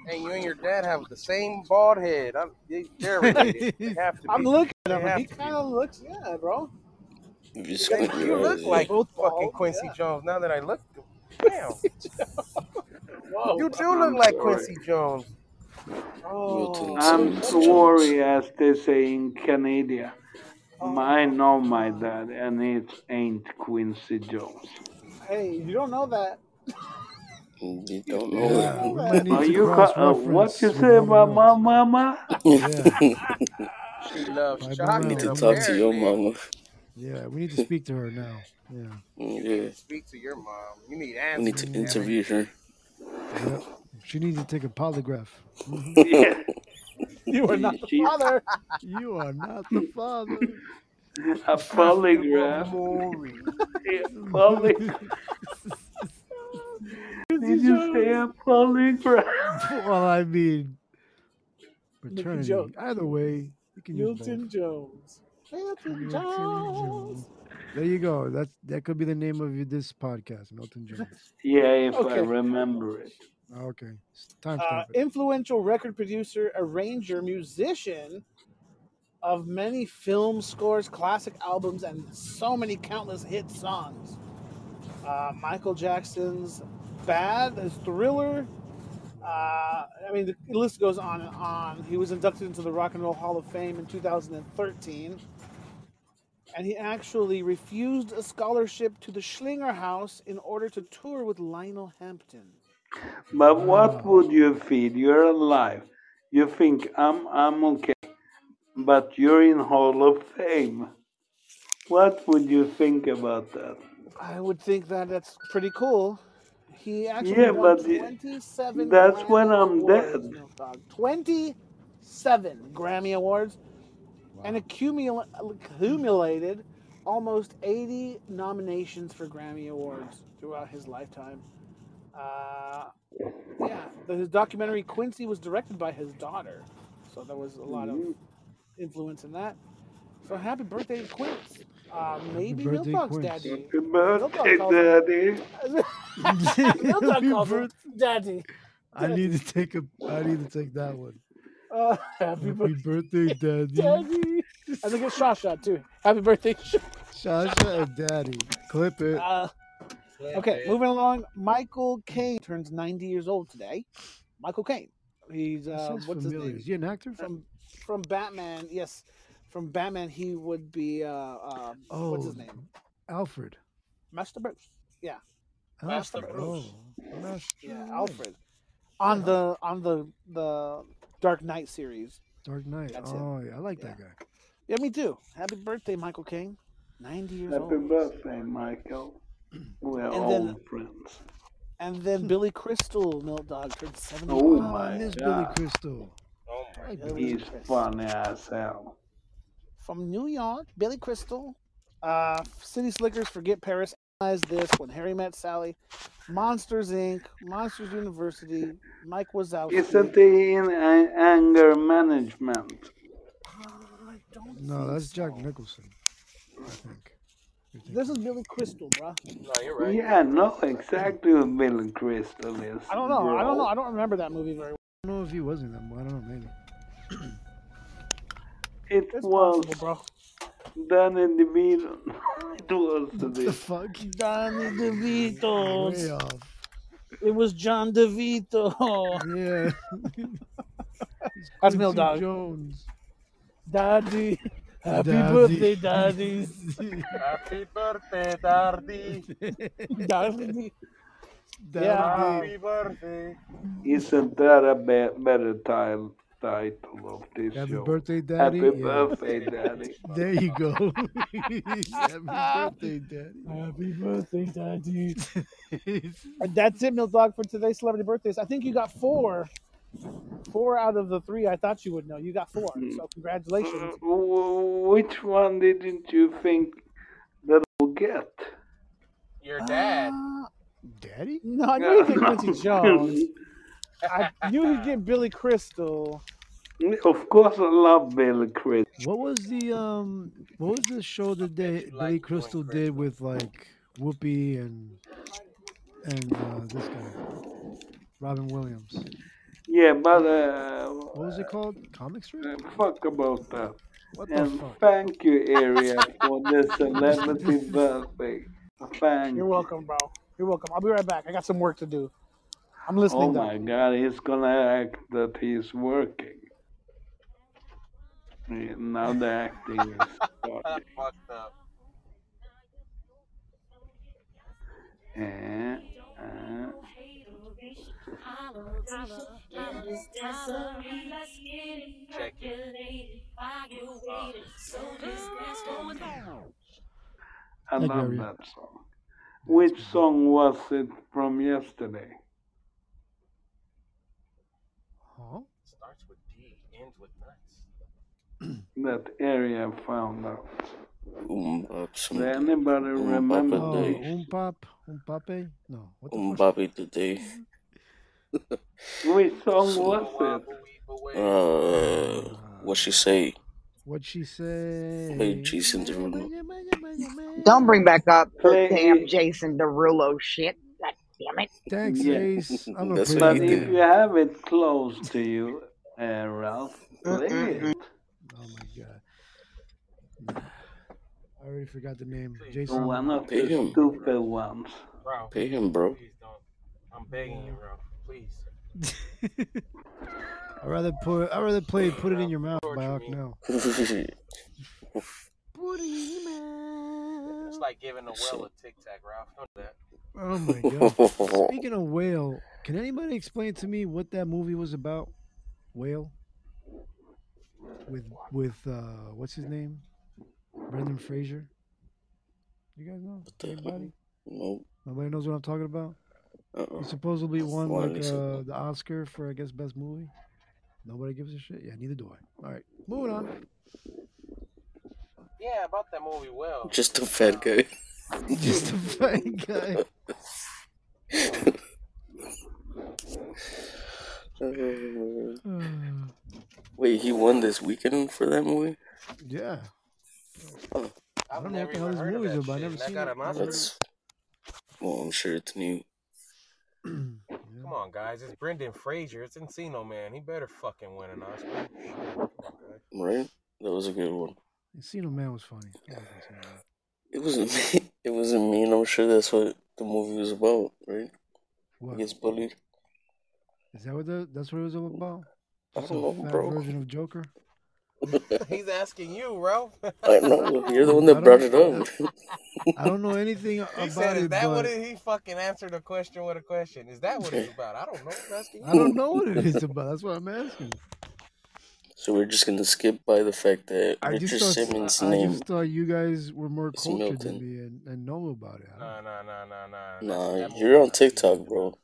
And you and your dad have the same bald head. I'm, they- they're related. They have to be. I'm looking at him. He kind of looks, yeah, bro. If you You squint you your look like Both fucking Quincy yeah. Jones. Now that I look, damn, Whoa. you do look I'm like sorry. Quincy Jones. Oh. I'm sorry, as they say in Canada. I know my dad, and it ain't Quincy Jones. Hey, you don't know that. you don't know. Yeah, we might need Are you ca- uh, what you say Mama about Milt. my mama? Yeah, She loves chocolate. You need to talk to your apparently. mama. Yeah. We need to speak to her now. Yeah. Yeah. Speak to your mom. You need We need answers. to damn interview her. Yep. She needs to take a polygraph. Yeah. You are not the She- father. You are not the father. A polygraph. Maury. A polygraph. Did you say a polygraph? well, I mean, Milton paternity. Jones. Either way, you can use Milton both. Jones. Milton Milton Jones. Jones. There you go. That's that could be the name of this podcast, Milton Jones. Yeah, if I remember it. Okay, time Uh, influential record producer, arranger, musician of many film scores, classic albums, and so many countless hit songs. Uh, Michael Jackson's Bad, his Thriller. Uh, I mean, the list goes on and on. He was inducted into the Rock and Roll Hall of Fame in 2013. And he actually refused a scholarship to the Schillinger House in order to tour with Lionel Hampton. But what would you feel? You're alive. You think I'm I'm okay, but you're in Hall of Fame. What would you think about that? I would think that that's pretty cool. He actually Yeah, won but the- 27 that's Grammy when I'm awards, dead. Milk 27 Grammy Awards and accumula- accumulated almost 80 nominations for Grammy Awards throughout his lifetime. Uh, yeah, the, his documentary Quincy was directed by his daughter, so there was a lot of Mm-hmm. influence in that. So happy birthday, Quince. Uh, maybe birthday, Milk Dog's daddy. Happy birthday, Daddy. Milk Dog Happy calls him birth- daddy. I need to take a. I need to take that one. Uh, happy Happy birthday, birthday, Daddy. daddy. I think it's Shasha too. Happy birthday, Shasha and Daddy. Clip it. Uh, okay, moving along. Michael Caine turns 90 years old today. Michael Caine. He's uh, sounds what's familiar. his Is he an actor? From from Batman. Yes, from Batman. He would be uh, uh what's his Oh, name? Alfred. Master Bruce. Yeah, Master Master Bruce. Oh, Master Yeah, Bruce. Alfred. On the on the the Dark Knight series. Dark Knight. That's it. oh, yeah, I like that guy. Yeah, me too. Happy birthday, Michael Caine. 90 years Happy old. Happy birthday, Michael. We are And all then- friends. And then Billy Crystal, Milk Dog, turned 70. Oh Oh, my I miss Billy Crystal. Oh my like god. He's funny as hell. From New York, Billy Crystal. Uh, City Slickers, Forget Paris. Analyze This, When Harry Met Sally. Monsters Inc., Monsters University, Mike Wazowski. Isn't he in a- anger management? I No, think that's Jack. Nicholson. I think. This is Billy Crystal, bro. No, you're right. Yeah, no, exactly who Billy Crystal is. I don't know. I don't know. I don't remember that movie very well. I don't know if he was in that. but I don't know. Maybe. It It's was possible, bro. Danny DeVito. it was The this. fuck? Donnie Way off. It was John DeVito. Yeah. That's Mill Quincy Dog. Jones. Daddy. Happy Daddy. birthday, Daddy. Happy birthday, Dardy. Daddy. Daddy. Happy birthday. Isn't that a be- better title title of this Happy show? birthday, Daddy. Happy Yeah. birthday, Daddy. There you go. Happy birthday, Daddy. Happy birthday, Daddy. And that's it, Milk Dog, for today's celebrity birthdays. I think you got four. Four out of the three I thought you would know. You got four. So Uh, congratulations. w- which one didn't you think that will get? Your dad. Uh, Daddy? no, I knew he'd get Quincy Jones. I knew he'd get Billy Crystal. Of course, I love Billy Crystal. What was the um? What was the show that they, you Billy like doing Crystal did with like Whoopi and and uh, this guy, Robin Williams? Yeah, but uh, What was it called? Comic strip? uh, fuck about that. What the And fuck? thank you, Area, for this celebrity birthday. Thank You're welcome, bro. You're welcome. I'll be right back. I got some work to do. I'm Oh listening, though. my God, he's gonna act that he's working. Now the acting is starting. Fucked up. Eh, eh. Check it. I love that song. Which song was it from yesterday? Huh? Starts with D, ends with nuts. That area found out. Um, bop, Does anybody um, remember? bop Oh, a that? day. um pop, um pape? No, what the Um, fuck? Today. Which song was it? Uh, what she say? What she say? By Jason Derulo. Don't bring back up the Play damn it. Jason Derulo shit. God damn it. Thanks, Yeah. Ace. I'm gonna That's play what But it he if did. you now. have it close to you, uh, Ralph, play Mm-mm-mm. it. Oh my god. I already forgot the name. Please, Jason. One of Pay the him. stupid ones. bro. Pay him, bro. Please don't. I'm begging you, bro. Please. I'd rather put. I'd rather play "Put It in Your Mouth" by Torture Hawk now. Put it in your mouth. It's like giving a whale a tic tac, Ralph. Don't do that. Oh my god. Speaking of whale, can anybody explain to me what that movie was about? Whale. With with uh, what's his name? Brendan Fraser. You guys know? What Anybody? Nope. Nobody knows what I'm talking about. Uh-uh. He supposedly won Why like uh, the Oscar for I guess best movie. Nobody gives a shit. Yeah, neither do I. All right, moving on. Yeah, about that movie. Well, Just a fat guy. Just a fine guy. Uh, Wait, he won this weekend for that movie? yeah. Oh, I don't know never what the hell this heard of movie's that about. I shit. never That seen got it. an Oscar. that's. Well, I'm sure it's new. Come on, guys. It's Brendan Fraser. It's Encino Man. He better fucking win an Oscar. Shit. Come on, guys. Right? That was a good one. Encino Man was funny. I like Encino Man. It wasn't me. It wasn't me, and I'm sure that's what the movie was about, right? He What gets bullied. is that? What the, that's what it was all about? I Just don't a know, fat bro. version of Joker. He's asking you, Ralph. I know. You're the one that brought it don't. up. I don't know anything He about said, "Is it, that what it?" He fucking answered a question with a question. Is that what it's about? I don't know. I'm asking I don't know what it is about. That's what I'm asking. So we're just gonna skip by the fact that I Richard thought Simmons' I, I just thought you guys were more is cultured than me and, and know about it. I don't Nah, nah, nah, nah, nah. Nah, you're on TikTok, bro.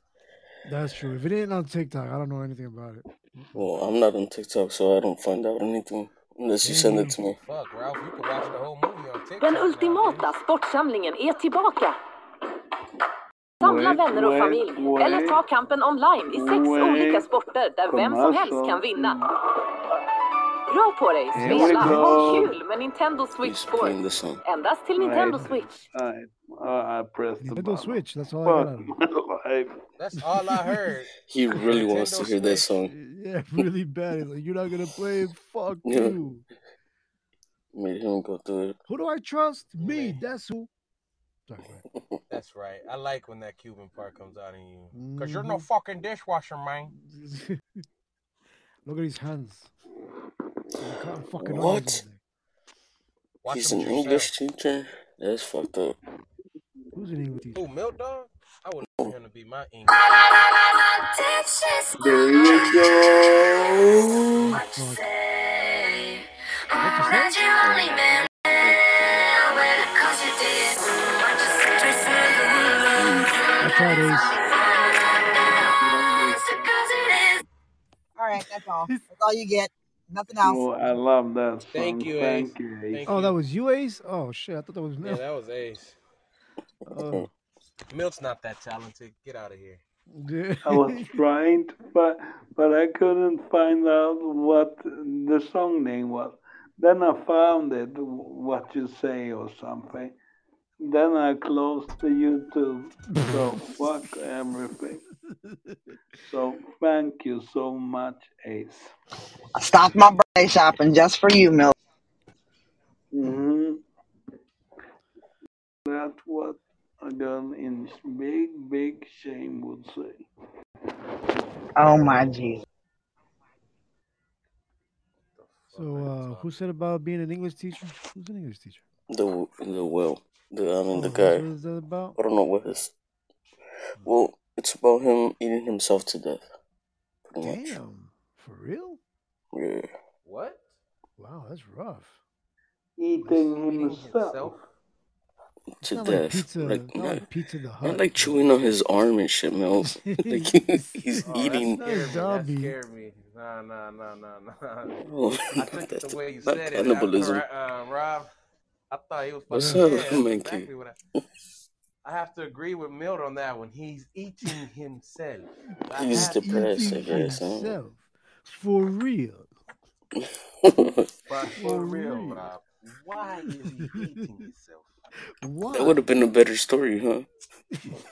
That's true. If it ain't on TikTok, I don't know anything about it. Well, I'm not on TikTok, so I don't find out anything unless you send it to me. Fuck, Ralph. You can watch the whole movie on TikTok Den ultimata sportsamlingen är tillbaka. Samla vänner och familj. Eller ta kampen online i sex olika sporter där vem som helst kan vinna. Rör på dig, we spela, ha go. kul med Nintendo Switch He's Sports. Endast till Nintendo Switch. I, I, I pressed the Nintendo. Switch. That's all I got Fuck out of it. my life. That's all I heard. He really wants to hear that song. Yeah, really bad. He's like, you're not gonna play it. Fuck Yeah. you. Made him go through it. Who do I trust? Me. made. That's who. Sorry, go. That's right. I like when that Cuban part comes out in you. Cause you're no Mhm. fucking dishwasher, man. Look at his hands. He's cutting fucking What? Watch He's an yourself. English teacher? That's fucked up. Who's an English teacher? Who, Milk Dog? I would want him to be my English teacher. There you go. Oh, fuck. What you say? I tried Ace. All right, that's all. That's all you get. Nothing else. Oh, I love that song. Thank you, Ace. Thank you, Ace. Thank Oh, that was you, Ace? Oh, shit. I thought that was Yeah, that was Ace. Oh. oh. Milt's not that talented. Get out of here. I was trying to find, but I couldn't find out what the song name was. Then I found it, what you say or something. Then I closed the YouTube. So fuck everything. So thank you so much, Ace. I stopped my birthday shopping just for you, Mill. hmm That's what a girl in big, big shame would say. Oh my Jesus. So, uh, who said about being an English teacher? Who's an English teacher? The the well, the I mean Oh, the guy. what it's about? I don't know what his. Well, it's about him eating himself to death, pretty much. Damn. For real? Yeah. What? Wow, that's rough. Eating Eating himself. himself? It's To not like death, pizza. like not not, like pizza the not hut. like chewing on his arm and shit, man. like he's Oh, that eating. scared me. That zombie. scared me. Nah, nah, nah, nah, nah. Oh, I took it that's the way you not said it, cannibalism. uh, Rob. I thought he was What's fucking. up, Yeah, that's Mankey? exactly what I. I have to agree with Milt on that one. He's eating himself. He's have to depressed, I guess. Himself. For real. But for For real, real. Rob, why is he eating himself? Why? That would have been a better story, huh?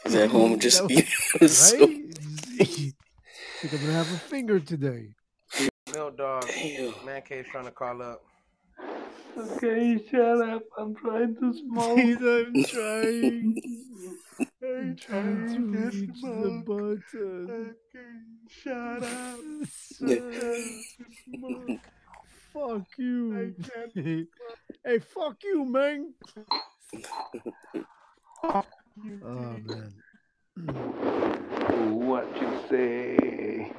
He's at home just That eating. right? so, Think I'm gonna have a finger today. Milk dog. damn. Man cave trying to call up. Okay, shut up. I'm trying to smoke. Please, I'm trying. I'm trying trying to to reach the smoke. button. Okay, shut up. Smoke. Fuck you. I can't. Hey, hey, fuck you, man. Oh man. What you say?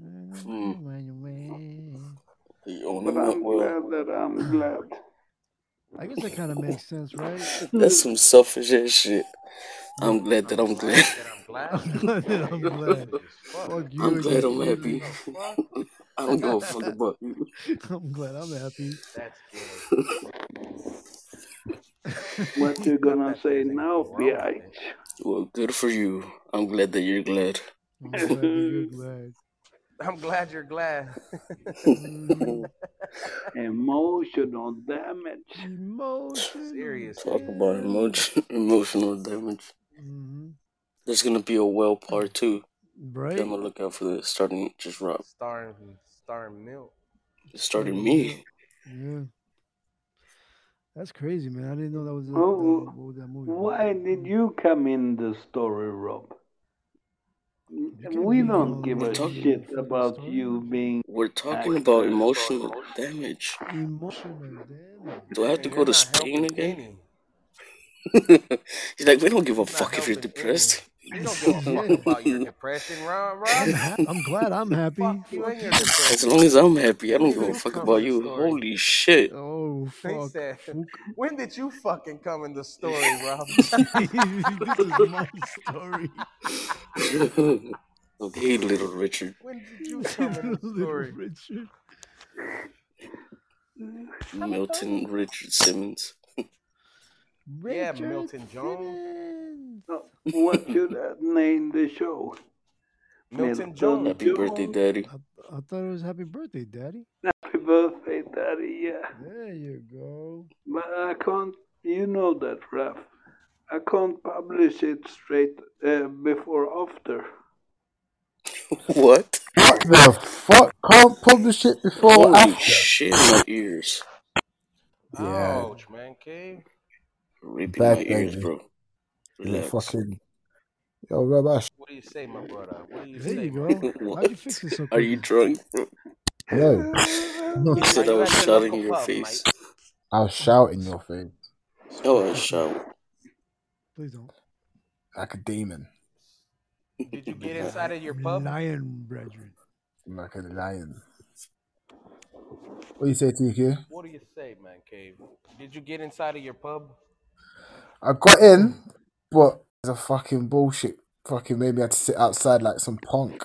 Mm. He only But I'm well. glad that I'm glad. I guess that kind of makes sense, right? That's some selfish ass shit. I'm glad that I'm glad. I'm glad. I'm glad that I'm glad. I'm and glad I'm happy. feelings. I don't give a fuck about you. I'm glad I'm happy. That's gay. What you gonna say now, bitch? Well, good for you. I'm glad that you're glad. I'm glad that you're glad. I'm glad you're glad. Emotional damage. Emotion. Serious. Talk about emotion, emotional damage. hmm There's gonna be a well part two. Right? I'm gonna look out for the Starting just rock. Starring starring milk. It started me. Yeah. That's crazy, man. I didn't know that was the, the, Oh, what was that movie. why did you come in the story, Rob? Can We don't give a fucking shit about story. you being We're talking about emotional damage. Emotional damage. Do I have to go to Spain again? He's like, we don't give a fuck if you're helping depressed. Any. You don't give a fuck about your depression, Rob. I'm, Rob. I'm glad I'm happy. Fuck you and your As depression. long as I'm happy, I don't When give a you fuck come about the you. story? Holy shit. Oh, He fuck. said, when did you fucking come in the story, Rob? this is my story. okay, little Richard. when did you come in the Little story? Richard. Milton Richard Simmons. Yeah, Milton Jones. Simmons. Uh, What should I name the show? Milton Milton Jones. Happy birthday, Daddy. I, I thought it was happy birthday, Daddy. Happy birthday, Daddy. Yeah, There you go. but I can't. You know that, Raf. I can't publish it straight uh, before after. What? What the fuck? Can't publish it before Holy after? shit, my ears. Yeah, Ouch, man, cave. Raping my bad ears, baby. bro. Relax. fucking yo, rubbish. What do you say, my brother? What do you There say, you my go. How'd you fix it so Are you drunk, bro? No, You said I was shouting in your face. I'll shout in your face Oh, I shout. Please don't. like a demon, Did you get inside of your pub? Lion brethren. like a lion. What do you say, TQ? What do you say, man, cave? Did you get inside of your pub? I got in, but there's a fucking bullshit. Fucking made me have to sit outside like some punk.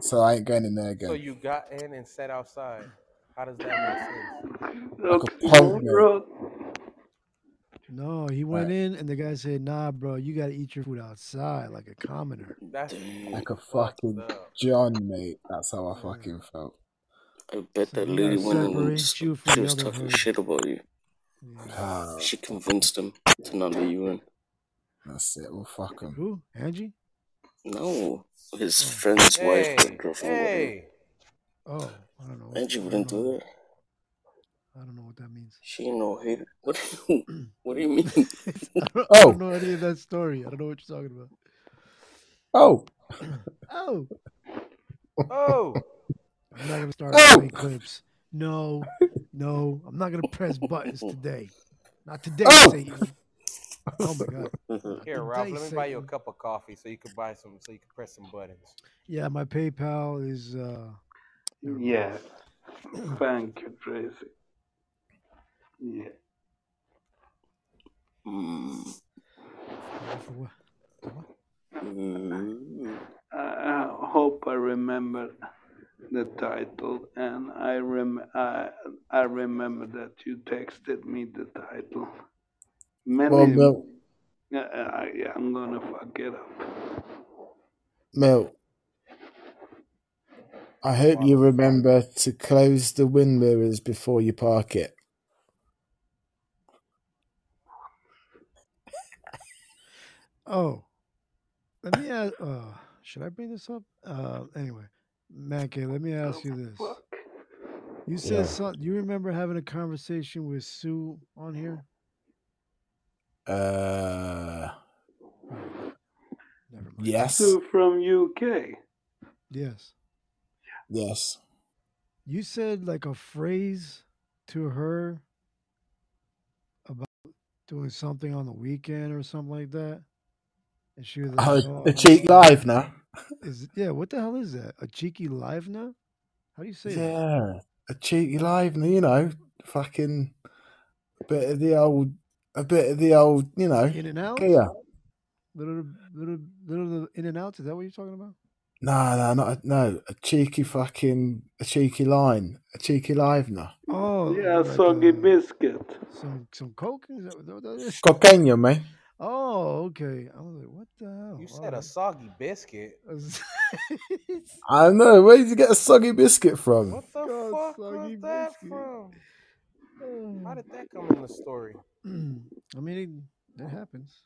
So I ain't going in there again. So you got in and sat outside. How does that make sense? Like a punk, mate. No, he went in and the guy said, "Nah, bro, you gotta eat your food outside like a commoner." That's Like a fucking up. John, mate. That's how I fucking felt. I bet So that he lady gotta went in and separate just, you from she the was other talking herd. shit about you. Yeah. Ah, She convinced him to not let you in. that's it. Well, fuck 'em. Who? Angie? No, his Oh. friend's wife or Hey, girlfriend, hey. Oh, I don't know. Angie I don't wouldn't do know. that. I don't know what that means. She ain't no hater. What? what do you mean? I, don't, I Oh, don't know any of that story. I don't know what you're talking about. oh, Oh, Oh, I'm not gonna start oh! playing clips. No, no, I'm not gonna press buttons today. Not today, Oh! Satan. Oh my god. here, Not Ralph. today, Let me buy you a cup of coffee so you can buy some, so you can press some buttons. Yeah, my PayPal is uh yeah. Thank you, Tracy. Yeah. Mm. For what? For what? Mm. I I hope I remember the title, and I rem I I remember that you texted me the title. Well, Many, Mel, uh, uh, yeah, I'm gonna fuck it up. Mel, I hope you remember to close the wind mirrors before you park it. Oh, let me ask. Uh, should I bring this up? Uh, anyway, Mackey, let me ask you this. You said Yeah. something. You remember having a conversation with Sue on here? Uh, yes, Sue from UK. Yes. yes. You said like a phrase to her about doing something on the weekend or something like that, and she was like, Oh, "Oh, a cheek live now. Is yeah? What the hell is that? A cheeky live now? How do you say that? Yeah, a cheeky live, you know, fucking a bit of the old, a bit of the old, you know, In and out? Yeah, Little, little, little in and out. Is that what you're talking about? No, no, not a, no. A cheeky fucking, a cheeky line, a cheeky livener. Oh, Yeah, like soggy biscuit. some some coke. Is that, what that is? Cocaine, mate. Oh, okay. I was like, what the hell? You All said a soggy biscuit. I know. Where did you get a soggy biscuit from? What the God, fuck soggy was that biscuit. from? How did that come in the story? I mean, it, it happens.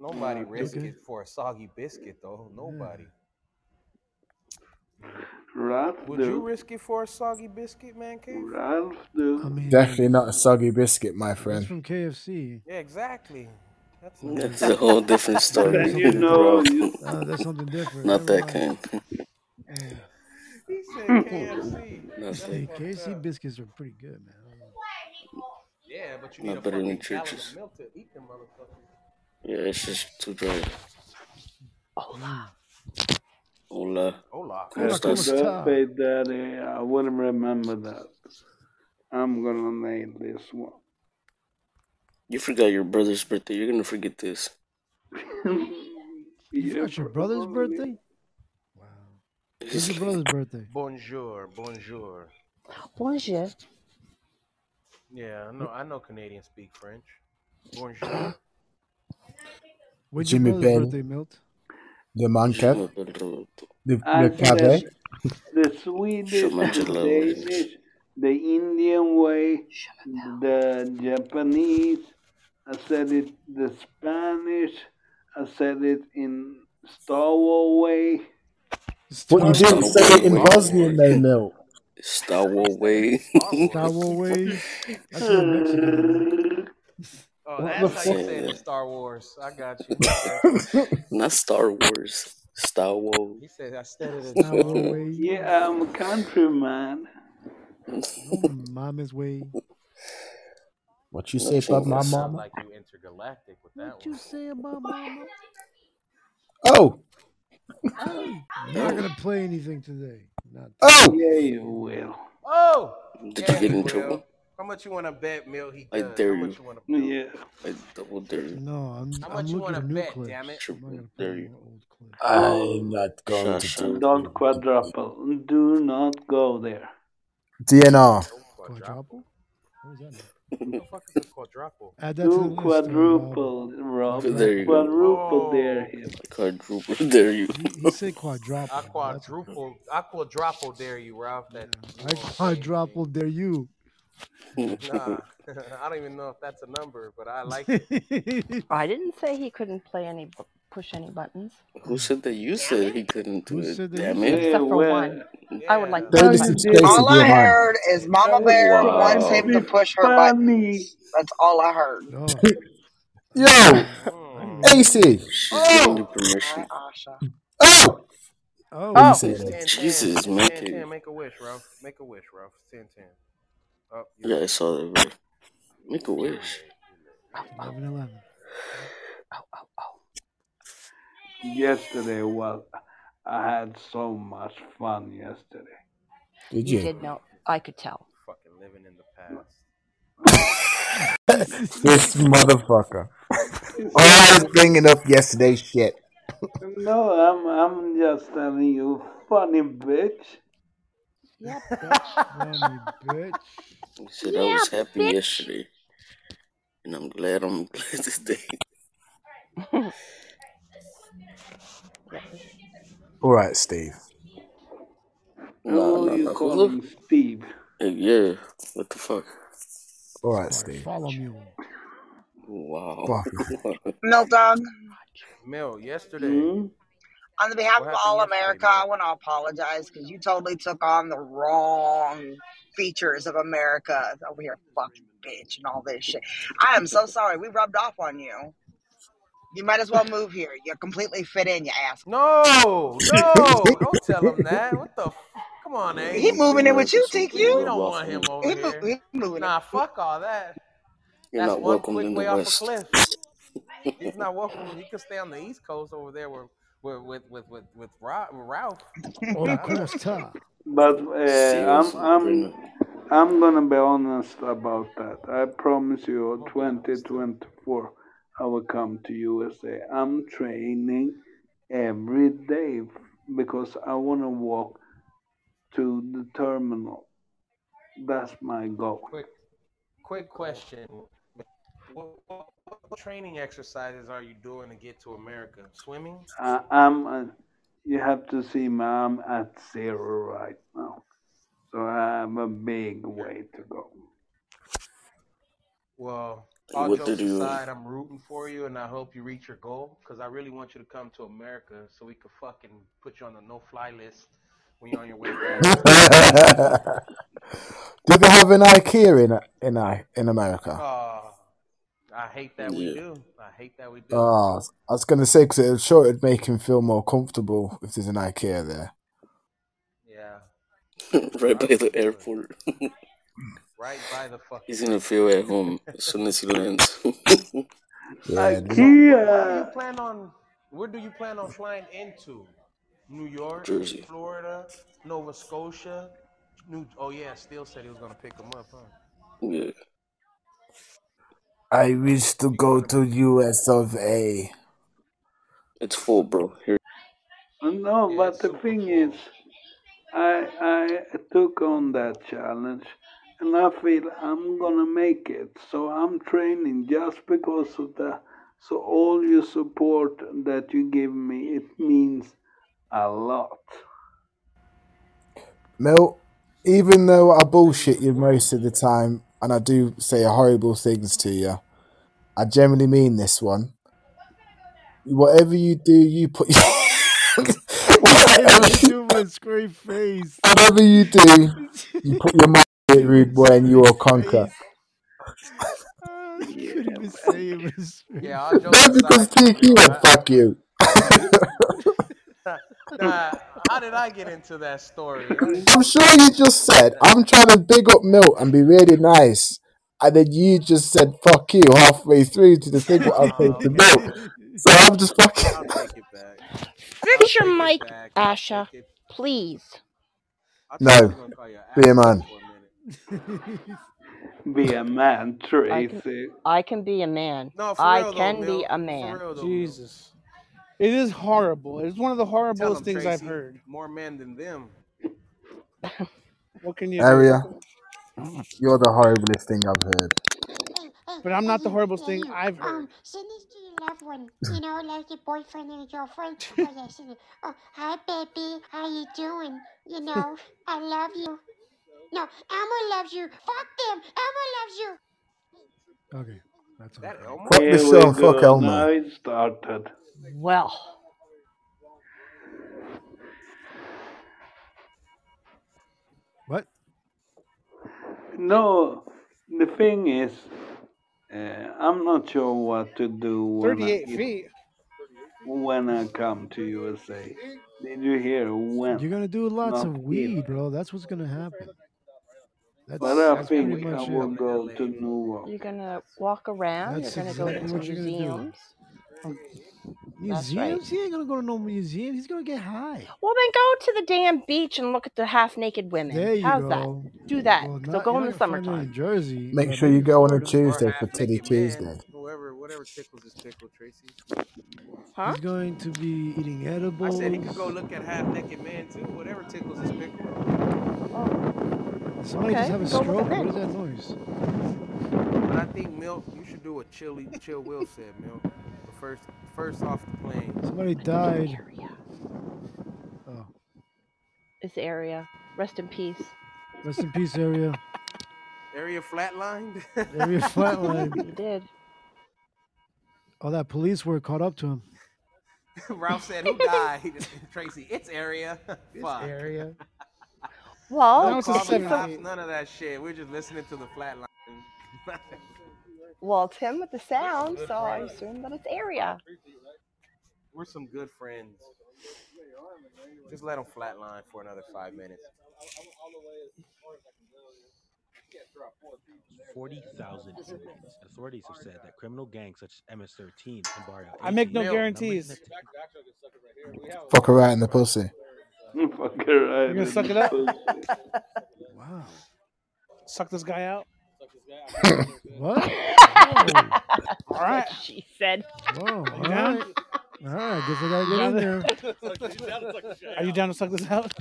Nobody Uh, risk okay. it for a soggy biscuit though. Nobody. Ralph Would you risk it for a soggy biscuit, man cave? Ralph do. I mean, Definitely not a soggy biscuit, my That's friend. from KFC. Yeah, exactly. That's That's a whole different story, you know you. Uh, that's something different. Not Never that mind. kind. He said KFC. Not, hey, KFC biscuits are pretty good, man. Yeah, but you need not a better than fucking gallon Church's. of milk to eat them motherfuckers. Yeah, it's just too dry. Hola. Hola. Hola. ¿Cómo Hola, estás? ¿cómo está? Birthday daddy. I wouldn't remember that. I'm gonna nail this one. You forgot your brother's birthday. You're gonna forget this. You forgot your brother's birthday? Wow. When's your brother's birthday? Bonjour, bonjour. Bonjour. Yeah, I know. I know Canadians speak French. Bonjour. When's your Jimmy brother's Ben, birthday, Milt? Le Mankev, Le, I le said Pavé. the Swedish, the Danish, the Indian way, the Japanese. I said it the Spanish. I said it in Star Wars way. What you didn't Wars. say it in Bosnian though, Milt. Star Wars way. Star Wars way. That's real Mexican. Oh, What that's the how you say it in Star Wars. I got you. Not Star Wars. Star Wars. He said I said it in Star Star Wars Wars. Yeah, I'm a countryman. Mama's way. What you say about my Sound mama? like you intergalactic with that What you one. say about mama? Oh, I'm not gonna play anything today. Not oh! Yeah, you will. Oh, Did yeah, you get he in will. trouble? How much you want to bet, Mill? He I does. dare How you. much you want to bet? Yeah. I double dare you. No, I'm How I'm you looking want for to new bet? clips. Damn it! I'm not Triple gonna play dare you. more old clips. I'm not going Sha to sha. do Don't quadruple. Do not go there. DNR. Quadruple. Quadruple? What does that mean? What the fuck is a quadruple? Add that to the Do list, uh, Rob. quadruple, Rob. There you go. Quadruple Oh, dare him. Quadruple dare you. He, he said quadruple. I That's quadruple. I quadruple dare you, Ralph. That you I won't say anything. quadruple dare you. Nah, I don't even know if that's a number, but I like it. I didn't say he couldn't play any, push any buttons. Who said that you said he couldn't do Who it? said that Damn it. Except for well, one. I would like To both Daily you buttons. did. Stacy All I heard is Mama Bear wants him to push her Funny. buttons. That's all I heard. Oh, Yo, I Mm. didn't even AC. She's Oh, giving you permission. Hi, Asha. Oh, Oh, Oh, saying? It's 10 10. Jesus, make 10 it. 10. Make a wish, Ralph. Make a wish, Ralph. It's 10 10. Oh, you're Yeah, I late. saw that, bro. Make a wish. late. You're late. 11 11. oh, oh, oh. Yesterday was. I had so much fun yesterday. Did You you? did know. I could tell. Fucking living in the past. this motherfucker. Oh, you Always see, bringing up yesterday's shit. no, I'm I'm just telling you, funny bitch. Yeah, bitch. Funny bitch. He said I was happy bitch. yesterday. And I'm glad I'm glad today. All right, Steve. Nah, Who nah, you nah. Who calling? Steve? Hey, yeah. What the fuck? All right, Bar- Steve. Follow me. Wow. Milk Dog, Mel, yesterday. Hmm? On the behalf What of all yesterday, America, I want to apologize because you totally took on the wrong features of America over here, fucking bitch, and all this shit. I am so sorry. We rubbed off on you. You might as well move here. You completely fit in, you ass. No, no, don't tell him that. What the? F- Come on, eh? He moving in with you, We TQ. don't want him over He, mo- here. he moving Nah, fuck all that. You're That's not one welcome quick in the way off a West. cliff. He's not welcome. He can stay on the East Coast over there with with with with with, with Ra- with Ralph. On Costa. But uh, I'm I'm I'm gonna be honest about that. I promise you, 2024, I will come to USA. I'm training every day because I want to walk to the terminal. That's my goal. Quick, quick question. What, what, what training exercises are you doing to get to America? Swimming? I, I'm. Uh, you have to see me. I'm at zero right now, so I have a big way to go. Well, all What jokes did you? aside, I'm rooting for you, and I hope you reach your goal because I really want you to come to America so we could fucking put you on the no-fly list when you're on your way back. Do they have an IKEA in in I- in America? Oh, I hate that we do. I hate that we do. Oh, I was gonna say because it sure it'd make him feel more comfortable if there's an IKEA there. Yeah, right by the airport. right by the fucking. He's gonna feel at home as soon as he lands. Yeah, So, where do you IKEA. plan on? Where do you plan on flying into? New York, Jersey. Florida, Nova Scotia, New. Oh yeah, Steele said he was gonna pick him up, huh? Yeah. I wish to go to US of A. It's full, bro. Here. No, but the thing is, I I took on that challenge, and I feel I'm gonna make it. So I'm training just because of that. So all your support that you give me, it means a lot. Mel, even though I bullshit you most of the time and I do say horrible things to you, I generally mean this one. Whatever you do, you put whatever, Give him a straight face. whatever you do, you put your mind in it, rude boy, and you will conquer. You couldn't even say it was Yeah, all jokes That's because aside, though, TQ Mel, went I, fuck you. nah, how did I get into that story? I'm sure you just said, I'm trying to big up Milt and be really nice. And then you just said, fuck you, halfway through to the thing what I said Oh, to okay. Milt. So I'm just I'll fucking. take it back. I'll Fix your mic, back. Asha, please. I thought I was No, gonna call you be a man. for a minute. Be a man, I can Tracy. I can be a man. No, for I real though, can be Milt. a For man. real though, Milt. Jesus. It is horrible. It's one of the Tell horriblest them, things I've Tracy. heard. More men than them. What can you do? Area, you're the horriblest thing I've heard. But I'm not the horriblest thing I've heard. Um, send it to your loved one. You know, like your boyfriend and your girlfriend. Oh yeah, send it. Oh, hi baby, how you doing? You know, I love you. No, Elmo loves you. Fuck them. Elmo loves you. Okay, that's That okay. Elmo? Fuck Here this we show fuck go. Now Elmo. it started. Well, What? No, the thing is, uh, I'm not sure what to do when I, 38 if, feet. when I come to USA. Did you hear when? You're gonna do lots Not of if. weed, bro. That's what's gonna happen. That's But I that's think I will it. go to New York. you're gonna walk around. That's you're gonna go exactly to what you're gonna do. Museums. Right. He ain't gonna go to no museum. He's gonna get high. Well, then go to the damn beach and look at the half-naked women. There you How's that? go. Do that. Well, So go in the gonna summertime. in Jersey, Make sure you go on a Tuesday for Titty naked man. Tuesday. Whoever, whatever tickles his pickle, Tracy. Huh? He's going to be eating edibles. I said he could go look at half naked man too. Whatever tickles his pickle. Oh, Did somebody just have a Go stroke? What is that noise? But I think Milk, you should do what Chill Chill Will said, Milk. The first, first off the plane. Somebody died. Area. Oh, This area. Rest in peace. rest in peace, area. Area flatlined. Area flatline. You did. all that police work caught up to him. Ralph said, "Who died?" Tracy, it's area. Fuck. area. Well, Don't was a cops, none of that shit. We're just listening to the flatline. Well, it's him with the sound, so I assume that it's area. We're some good friends. Just let them flatline for another five minutes. 40,000 inmates. Authorities have said that criminal gangs such as MS-13 and Barrio I make no guarantees. Fuck her right in the pussy. Fuck her right You're gonna suck it up? Wow. Suck this guy out. What? All right. She said. Whoa. All right. All right, Guess I gotta get in down there. Are you down to suck this out?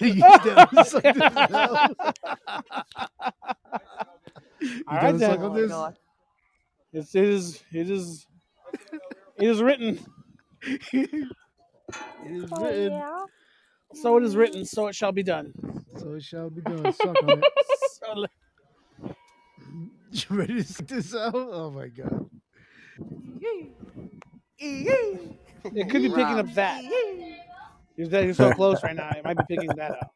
You down to suck this out? You All down right to then. suck on this? Oh it's, it is. It is. It is written. It is Oh, written. yeah. So it is written. So it shall be done. So it shall be done. Suck on it. So let- You ready to suck this out? Oh my god. It could be picking up that. You're, so close right now. It might be picking that up.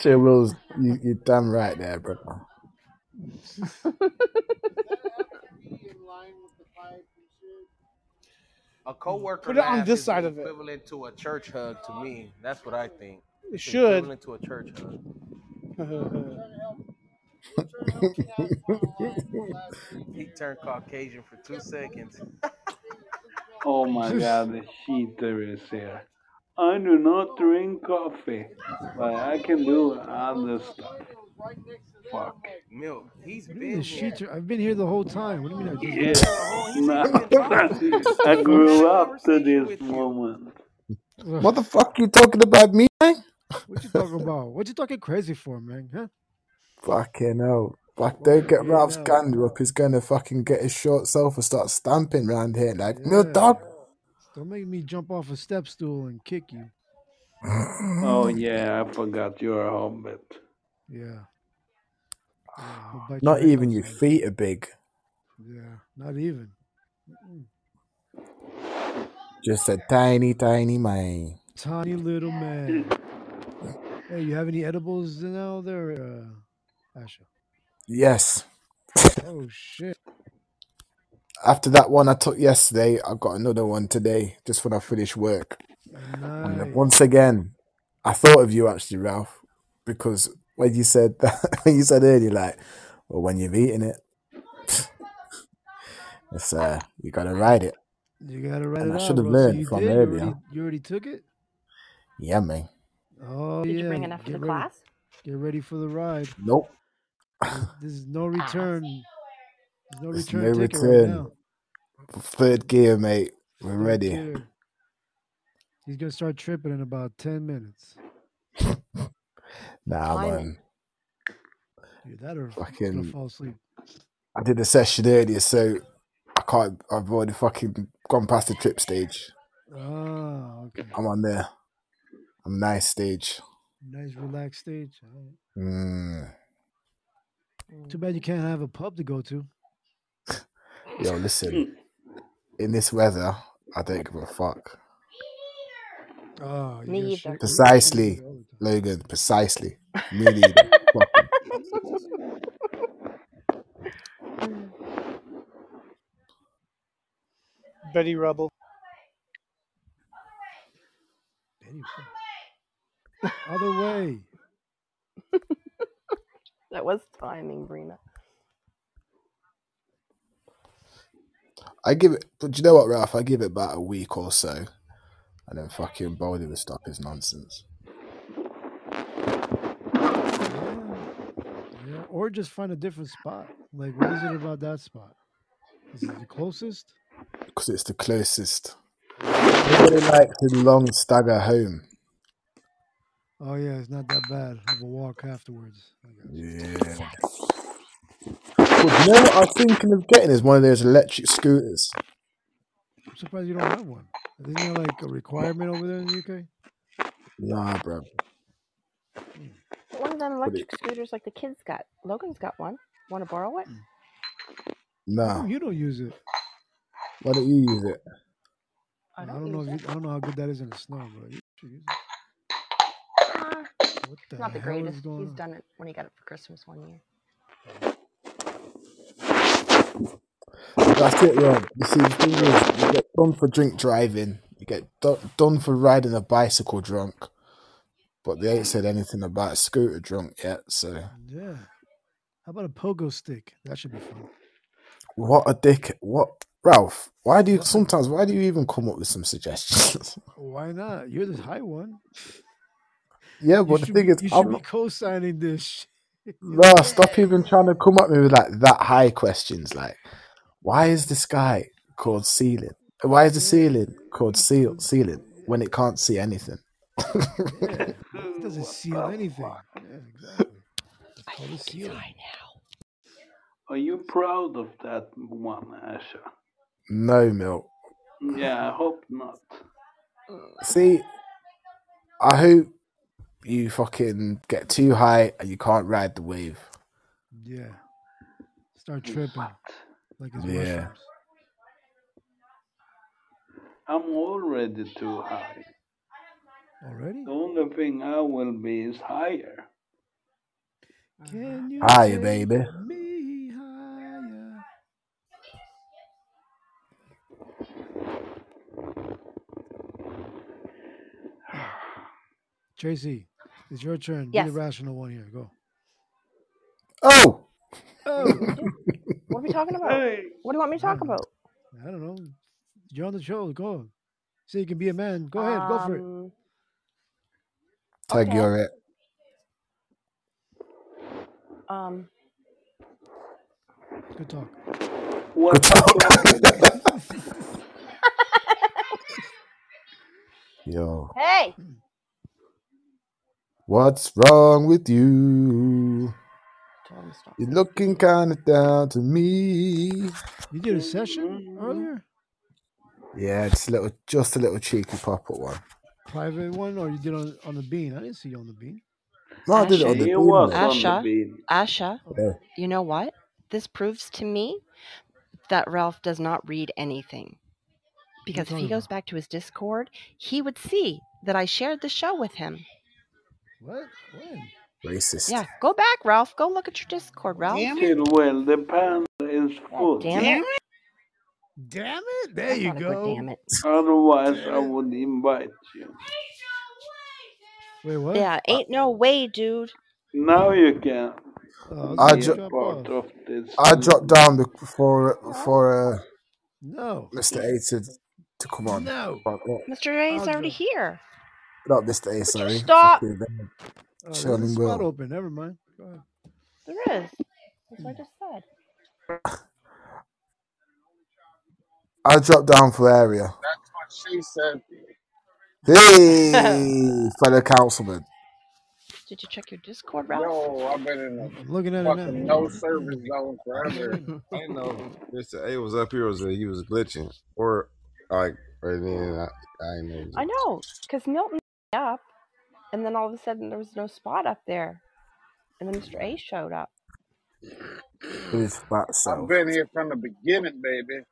Chill Wills, you, you're damn right there, bro. A coworker Put it on laugh this is side of it. equivalent to a church hug to me. That's what I think. It It's should. equivalent to a church hug. He turned Caucasian for two seconds. Oh my god, the cheater is here. I do not drink coffee, but I can do other stuff. Fuck. Milk. He's What do been the here. I've been here the whole time. What do you mean I Yeah. just Nah, I grew up to this moment. What the fuck are you talking about me, man? What you talking about? What you talking crazy for, man? Huh? Fucking hell. Like, don't get Fucking Ralph's hell. gander up. He's gonna fucking get his short self and start stamping round here like, no dog. Don't make me jump off a step stool and kick you. Oh yeah, I forgot you're a hobbit. Yeah. Yeah, Not your even your feet are big. Yeah, not even. Mm-mm. Just a tiny, tiny man. Tiny little man. Hey, you have any edibles now there, uh, Asha? Yes. Oh shit. After that one I took yesterday, I got another one today, just when I finish work. And then Nice. once again, I thought of you actually, Ralph, because when you said that, when you said earlier, like, well, when you've eaten it, it's uh, you gotta ride it. You gotta write And it I out, should have bro. So learned you from did? You earlier. already, you already took it? Yeah, man. Oh Did yeah. you bring enough for Get the ready. class? Get ready for the ride. Nope. There's, there's no return. There's no There's return no ticket right now. Third gear, mate. We're Third ready. gear. He's gonna start tripping in about ten minutes. Nah, Timing. man. Either that or he's gonna Fucking, fall asleep. I did a session earlier, so I can't. I've already fucking gone past the trip stage. Ah, okay. I'm on there. I'm nice stage. Nice relaxed stage. All right. Mm. Too bad you can't have a pub to go to. Yo, listen. In this weather, I don't give a fuck. Oh, Me got either. Precisely, Logan. Precisely. Me neither. Fuck it. Betty Rubble. Other way. That was timing, Brina. I give it, but do you know what, Ralph? I give it about a week or so, and then fucking Baldy will stop his nonsense. Yeah, or just find a different spot. Like, what is it about that spot? Is it the closest? Because it's the closest. Nobody likes a long stagger home. Oh yeah, it's not that bad of a walk afterwards. Yeah. Well, you know what I'm thinking of getting is one of those electric scooters. I'm surprised you don't have one. Isn't there like a requirement over there in the UK? Nah, bro. But one of them electric scooters like the kids got. Logan's got one. Want to borrow it? Nah. You don't use it. Why don't you use it? I I don't don't know. If it. you, I don't know how good that is in the snow, but you should use it. Uh, What the not the hell is greatest. going He's on? done it when he got it for Christmas one year. That's it, Rob. You see, the thing is, you get done for drink driving, you get do- done for riding a bicycle drunk, but they ain't said anything about a scooter drunk yet. So, Yeah. How about a pogo stick? That should be fun. what a dick! What, Ralph? Why do you sometimes? Why do you even come up with some suggestions? Why not? You're the high one. Yeah, You but the should, thing be- is, you should be I'm, co-signing this. shit. no, stop even trying to come at me with like that high questions. Like, why is the sky called ceiling? Why is the ceiling called seal ceiling when it can't see anything? Yeah, it doesn't seal anything. Yeah, exactly. It's called a ceiling. Are you proud of that one, Asha? no milk. Yeah, I hope not. See, I hope you fucking get too high and you can't ride the wave. Yeah. Start tripping like it's Yeah. mushrooms. I'm already too high. Already? The only thing I will be is higher. Can you Hiya, take baby. me higher? Tracy, it's your turn. Be Yes. the rational one here. Go. Oh, Oh, What are we talking about? Hey, What do you want me to talk don't about? I don't know. You're on the show. Go. Say you can be a man. Go ahead. Go for it. Um, tag Okay. you're it. um, Good talk. what Good talk. Yo, hey, what's wrong with you? Tell him to stop. You're looking kind of down to me. You did a session earlier? Yeah, just a little, just a little cheeky pop up one. Private one, or you did on on the bean? I didn't see you on the bean. No, I did it on the He beam, was mate. on the Asha, bean. Asha, Yeah. you know what? This proves to me that Ralph does not read anything. Because if he talking goes back to his Discord, he would see that I shared the show with him. What? When? Racist. Yeah, go back, Ralph. Go look at your Discord, Ralph. Damn it. Still, well, the pan is full. Damn Damn it. it. Damn it! There That's you not a good go. damn it. Otherwise, I Damn it. would invite you. Wait, what? Yeah, ain't no way, dude. Now you can Oh, I be ju- drop part of this. I dropped down the, for for uh, No. Mr. A to to come on. No. Mr. Ray's I'll already drop. here. Not this A, Would you sorry. stop? Fucking them. Oh, there's a Chilling spot open. Never mind. Go ahead. There is. That's what I just said. I dropped down for area. That's what she said. Hey, fellow councilman. Did you check your Discord, Ralph? Yo, I've been in I'm looking at it fucking now. no service zone forever. I didn't know Mr. A uh, was up here. Was that he was glitching or like right then? I, I didn't know. I know, because Milton up, and then all of a sudden there was no spot up there, and then Mr. A showed up. His fat I've self. been here from the beginning, baby.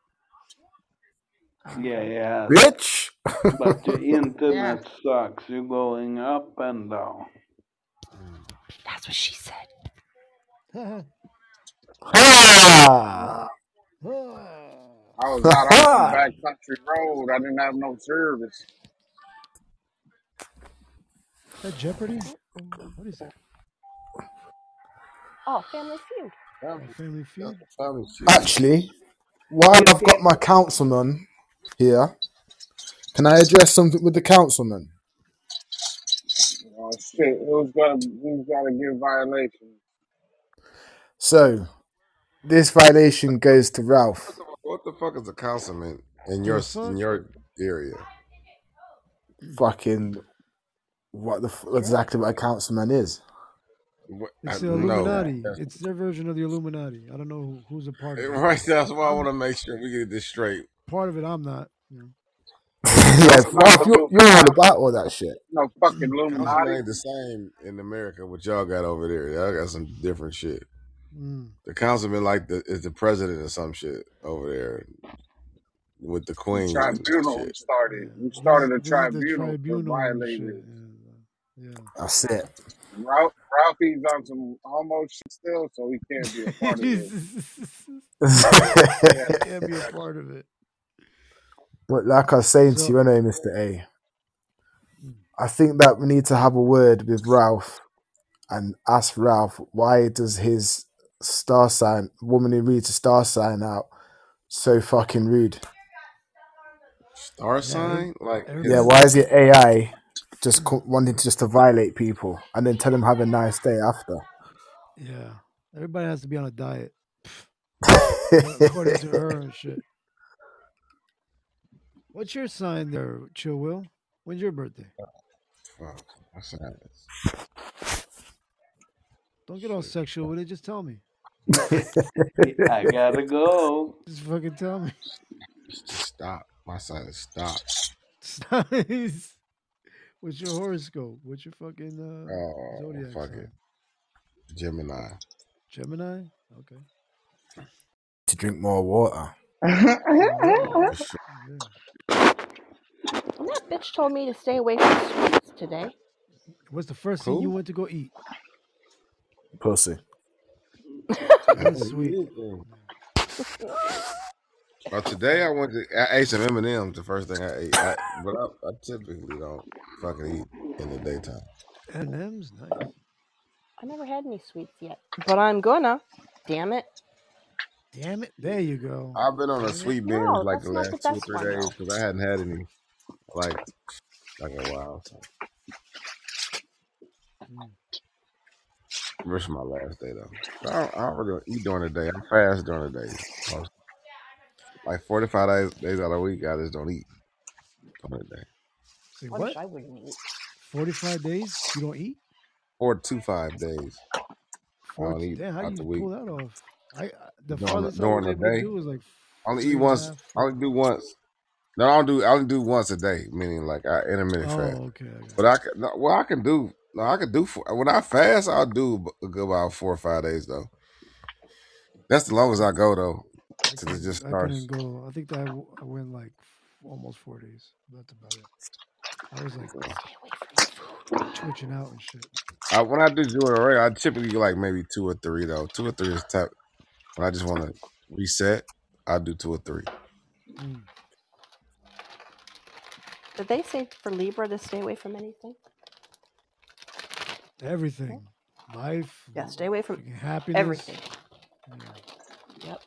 Yeah, yeah. Bitch! But the internet sucks. You're going up and down. That's what she said. Ha! I was out on back country road. I didn't have no service. Is that Jeopardy? What is that? Oh, Family Feud. Oh, Family Feud? Family Feud. Actually, while I've got my councilman here, can I address something with the councilman? Oh shit, who's gonna who's gotta give violation? So, this violation goes to Ralph. What the fuck is a councilman in your in your area? Fucking what the f- exactly what a councilman is? It's the Illuminati. that's- It's their version of the Illuminati. I don't know who, who's a part of it. right. That's why I want to make sure we get this straight. Part of it, I'm not. You know. yeah, Ralph, you, you're all about all that shit. No fucking Illuminati. ain't the same in America. What y'all got over there? Y'all got some different shit. Mm. The councilman like the is the president or some shit over there. with the queen. Tribunal started. You started a this the tribunal for tribunal and shit. violators. Yeah. yeah. That's it. Ralph, Ralphie's on some almost shit still, so he can't be a part of this. I can't be a part of it. But like I was saying to you anyway, Mr. A, hmm. I think that we need to have a word with Ralph and ask Ralph why does his star sign woman who reads a star sign out so fucking rude? Star sign? Like Yeah, why is it AI just co- wanting to just to violate people and then tell them have a nice day after? yeah. Everybody has to be on a diet. According to her and shit. What's your sign there, Chill Will? When's your birthday? fuck. What's that? Don't get all sexual with it. Just tell me. I gotta go. Just fucking tell me. Just stop. My sign is stop. Size. What's your horoscope? What's your fucking uh, Oh, zodiac fuck sign? it. Gemini. Gemini. Okay. To drink more water. For. Yeah. And that bitch told me to stay away from sweets today. What's the first thing you Who? went to go eat? Pussy. That's sweet. Well, today I went to I ate some M and M's. The first thing I ate, I, but I, I typically don't fucking eat in the daytime. M And M's nice. I never had any sweets yet, but I'm gonna. Damn it! Damn it! There you go. I've been on a Damn it. sweet binge No, like that's the not the last two or best three one days though. because I hadn't had any like like a while. So Mm. this is my last day though. I don't, I don't really eat during the day. I'm fast during the day. Most, like 45 days, days out of the week, I just don't eat during the day. Say I what? I wouldn't eat. Forty-five days you don't eat? Four to five days. I don't eat Damn, how out do the you week pull that off? I I- the during the, farthest I was during the day. do was like I only eat once. I only do once. No, I don't do. I only do once a day, meaning like I intermittent fast. Oh, okay. I got But I can. No, well, I can do. No, I can do. four- When I fast, I'll do a good about four or five days though. That's the longest I go though, I it couldn't. just I couldn't go. I think that I, w- I went like almost four days. That's about it. I was like So, Stay away from the food. twitching out and shit. I, when I do Jordan Ray, I typically do like maybe two or three though. Two or three is top. When I just want to reset, I do two or three. Mm. Did they say for Libra to stay away from anything? Okay. Everything, life, Yeah, stay away from fucking happiness. everything. Yeah. Yep.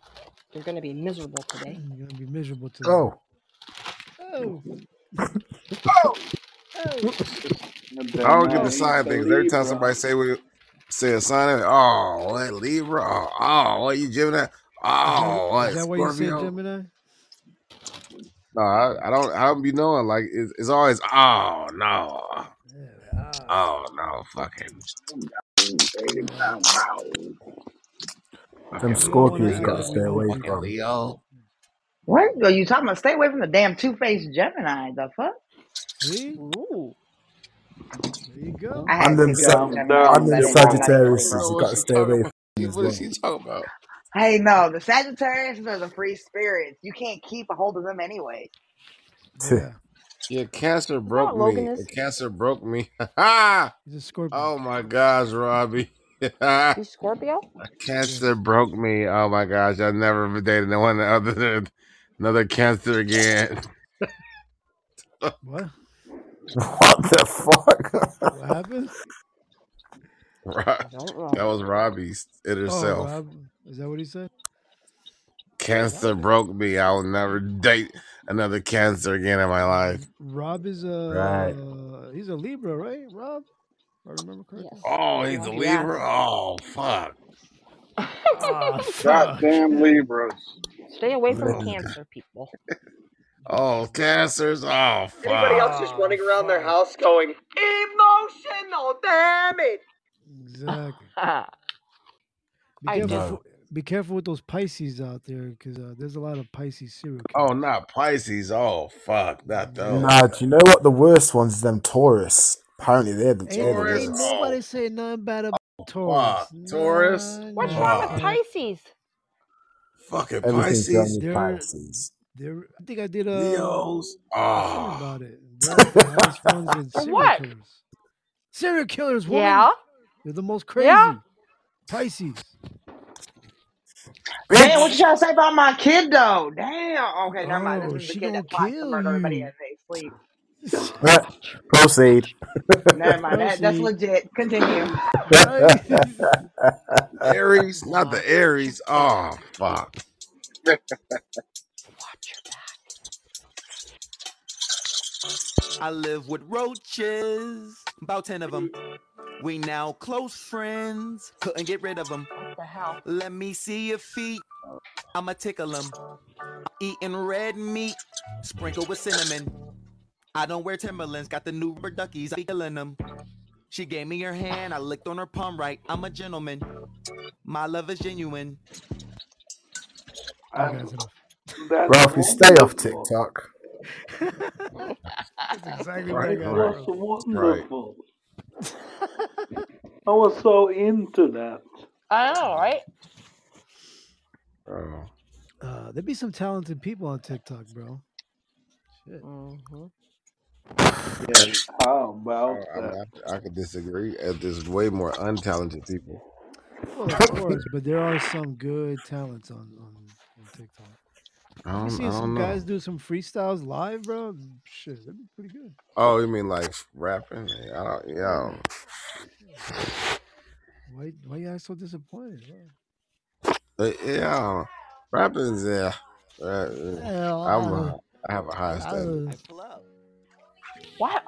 You're gonna be miserable today. You're gonna be miserable today. Oh, Oh, Oh, I damn don't get now the he's sign a things. Every time Libra. somebody say we say a sign, I'm like, oh, what Libra? Oh, oh, what you Gemini? is that Oh, is what that why you said Scorpio? Gemini? No, I, I don't. I don't be knowing. Like it's, it's always, oh no, Yeah. Ah. oh no, fucking. Eighty Yeah. pound pow. Them Fucking We all want to Scorpios got to like stay away people. fucking from. Leo. What are you talking about? Stay away from the damn two faced Gemini. The fuck? See, Ooh. there you go. I had And to um, them, pick it up Sa- Calm Gemini down, and them because I didn't know how to Gemini. get rid of Sagittariuses, Bro, you what got to she stay talking away about? from as What is well. she talking about? Hey, no, the Sagittarius are the free spirits. You can't keep a hold of them anyway. Yeah, Yeah, cancer Is that broke what Logan me. is? Cancer broke me. Ha! he's a Scorpio. oh my gosh, Robbie. He's Scorpio? cancer broke me. Oh my gosh, I've never dated no one other than another cancer again. What? What the fuck? What happened? Ro- I don't know. that was Robbie's inner Oh, self. Rob. Is that what he said? Cancer What? broke me. I will never date another cancer again in my life. Rob is a Right. a he's a Libra, right? Rob, if I remember correctly. Yes. Oh, he's a Yeah. Libra. Oh, fuck. Ah, fuck. Goddamn Libras. Stay away from the Oh, cancer people. oh cancers. Oh, fuck. Anybody fuck. else just running around their house going, emotional damage? Exactly. Be I careful. do. Be careful with those Pisces out there, because uh, there's a lot of Pisces serial Oh, killers. not Pisces. Oh, fuck. Not those. Nah, do you know what the worst ones is? Them Taurus. Apparently they're the, they're Ain't Taurus. ain't. Oh, nobody saying nothing bad about Taurus. fuck. Taurus. What's nah, wrong with Pisces? Fucking Everything's wrong Pisces. They're Pisces. They're, I think I did a Leos. a Oh. about it. They're the highest ones in For what? killers. Serial killers, woman. Yeah. They're the most crazy. Yeah. Pisces. Damn, what you trying to say about my kid though? Damn. Okay, never mind. This Oh, is the kid gonna that plots to kill murder everybody as they sleep. Proceed. Never mind. That, that's legit. Continue. Aries, not the Aries. Oh fuck. I live with roaches, about 10 of them. We now close friends, couldn't get rid of them. What the hell? Let me see your feet, I'ma tickle them. Eating red meat, sprinkled with cinnamon. I don't wear Timberlands, got the new rubber duckies, I be killing them. She gave me her hand, I licked on her palm right. I'm a gentleman. My love is genuine. Okay, that's enough. That's Ralphie, stay off. TikTok. That's exactly what I Right, got. right, was bro. right. wonderful. I was so into that. I know, right? Oh. Uh, there'd be some talented people on TikTok, bro. Shit. Mm-hmm. Yeah, how Oh, about I, mean, that? I, I could disagree. Uh, There's way more untalented people. Well, of course, but there are some good talents on on, on TikTok. I You don't, seen I some don't know. guys do some freestyles live, bro? Shit, that'd be pretty good. Oh, you mean like rapping? I don't. Yeah. Why why you act so disappointed? Wow. Uh, yeah. Rapping's yeah. Uh, uh, Hell, I'm uh, a, I have a high standard. uh, Pull up. What?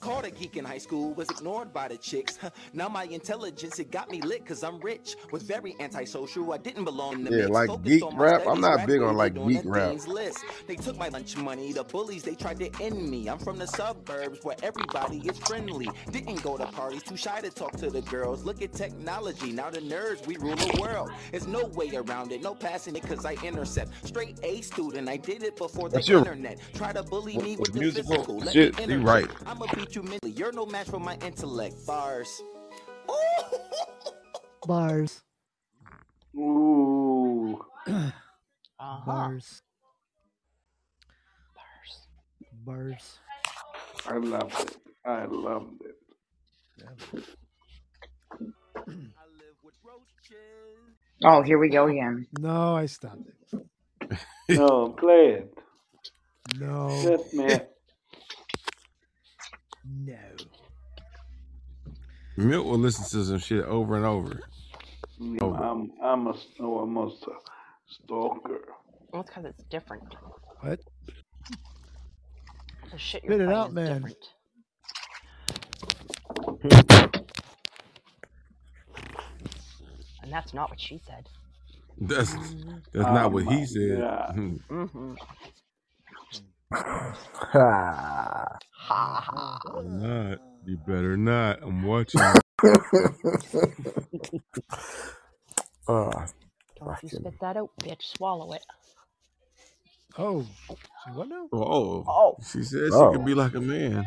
Called a geek in high school, was ignored by the chicks. now my intelligence, it got me lit cause I'm rich. Was very antisocial, I didn't belong in the Yeah, mix. like Focused geek rap. I'm not big on like geek rap. list. They took my lunch money, the bullies, they tried to end me. I'm from the suburbs where everybody is friendly. Didn't go to parties, too shy to talk to the girls. Look at technology, now the nerds, we rule the world. There's no way around it, no passing it cause I intercept. Straight A student, I did it before the That's your internet. Try to bully me with the musical physical. Shit. You right. I'ma you mentally. You're no match for my intellect. Bars. bars. Ooh. Uh-huh. Bars. Bars. I loved it. I loved it. Oh, here we go again. No, I stopped it. No, play it. No. Let me. No. Milt will listen to some shit over and over. Yeah, Over. I'm I'm a, almost a stalker. That's because it's different. What? The shit you're Spit it out, is man. different. And that's not what she said. That's that's not Oh what he said. God. Mm-hmm. Ha. Ha ha. not. You better not. I'm watching. oh, Don't you spit that out, bitch. Swallow it. Oh. Say what now? Oh, Oh. she said she Oh. could be like a man.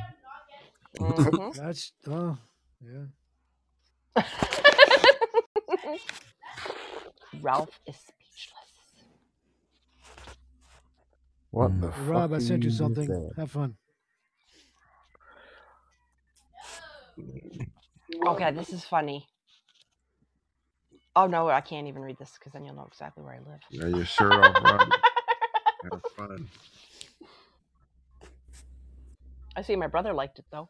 Mm-hmm. That's oh yeah. Ralph is What mm. the fuck Rob, I sent you you something. saying? Have fun. Okay, this is funny. Oh no, I can't even read this because then you'll know exactly where I live. Now your shirt off, Robert. Have fun. I see my brother liked it though.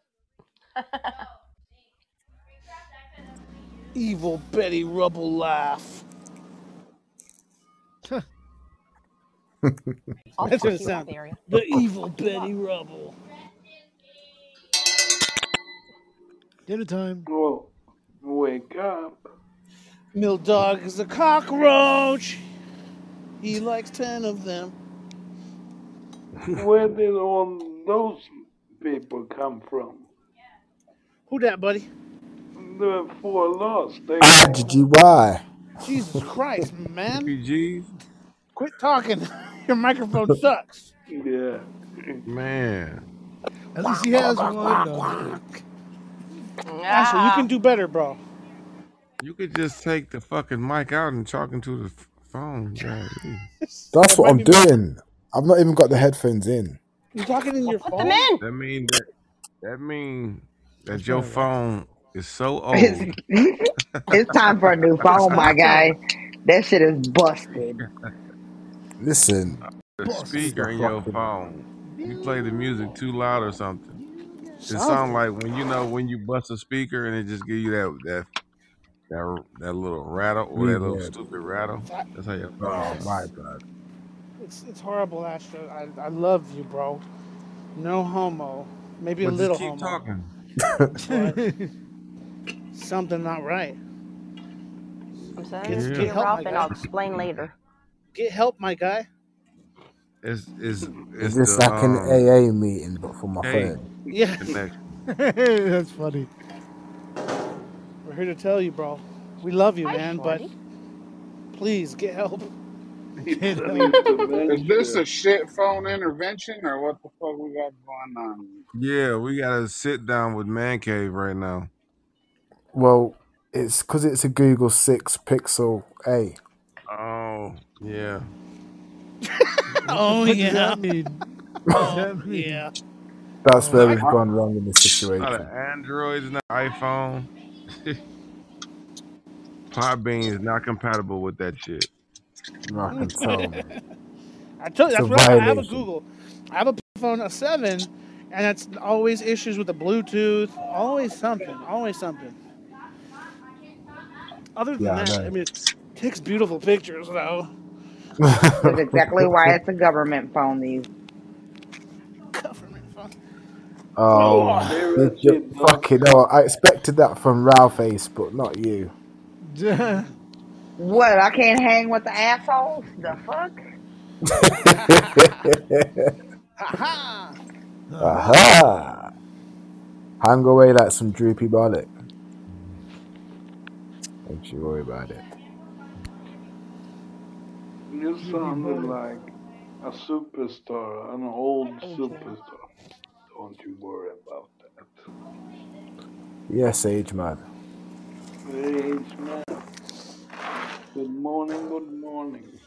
Evil Betty Rubble laugh. I'll That's what it sounds. area. The evil Betty Rubble. Dinner time. Well, wake up. Mill Dog is a cockroach. He likes ten of them. Where did all those people come from? Who that, buddy? The four lost. They ah, IGGY. Jesus Christ, man. PGs? Quit talking. Your microphone sucks. Yeah. Man. At least he has one. No. Ashley, you ah. can do better, bro. You could just take the fucking mic out and talk into the phone. golly. That's what I'm doing. I've not even got the headphones in. You're talking in your Put phone? them in. That mean that that mean that your phone is so old. It's, it's time for a new phone, my guy. That shit is busted. Listen, the speaker in your phone. You play the music too loud or something. It Something. sounds like when you know when you bust a speaker and it just give you that that that that little rattle or that little stupid rattle. That's how your phone Oh my god. It's it's horrible, Astro. I, I love you, bro. No homo. Maybe But a just little keep homo. talking. Something not right. I'm saying, Get, Yeah. get get help, Ralph and I'll explain later. Get help, my guy. It's it's Is it's this the like an um AA meeting but for my hey phone? Yeah. That's funny. We're here to tell you, bro. We love you, Hi, man, but please get help. Get. Is this a shit phone intervention or what the fuck we got going on? Yeah, we gotta sit down with Man Cave right now. Well, it's because it's a Google Six Pixel A. Oh yeah. Oh what yeah. that mean? Oh that mean? yeah. That's where we've gone wrong in this it's not an situation. Android, it's not iPhone. Podbean is not compatible with that shit. I can tell. I told you It's a that's what I, I have a violation. Google. I have a phone a seven, and it's always issues with the Bluetooth. Always something. Always something. Other than Yeah, I that, I know. mean, it takes beautiful pictures though. That's exactly why it's a government phone. These Government phone. oh, Spirit you, shit, fucking hell. I expected that from Ralphace, but not you. what? I can't hang with the assholes. The fuck? Ha ha! Aha! Hang away like some droopy bollock. Don't you worry about it. You sounded like a superstar, an old Age now. superstar. Don't you worry about that. Yes, age man. Age man. Good morning, good morning.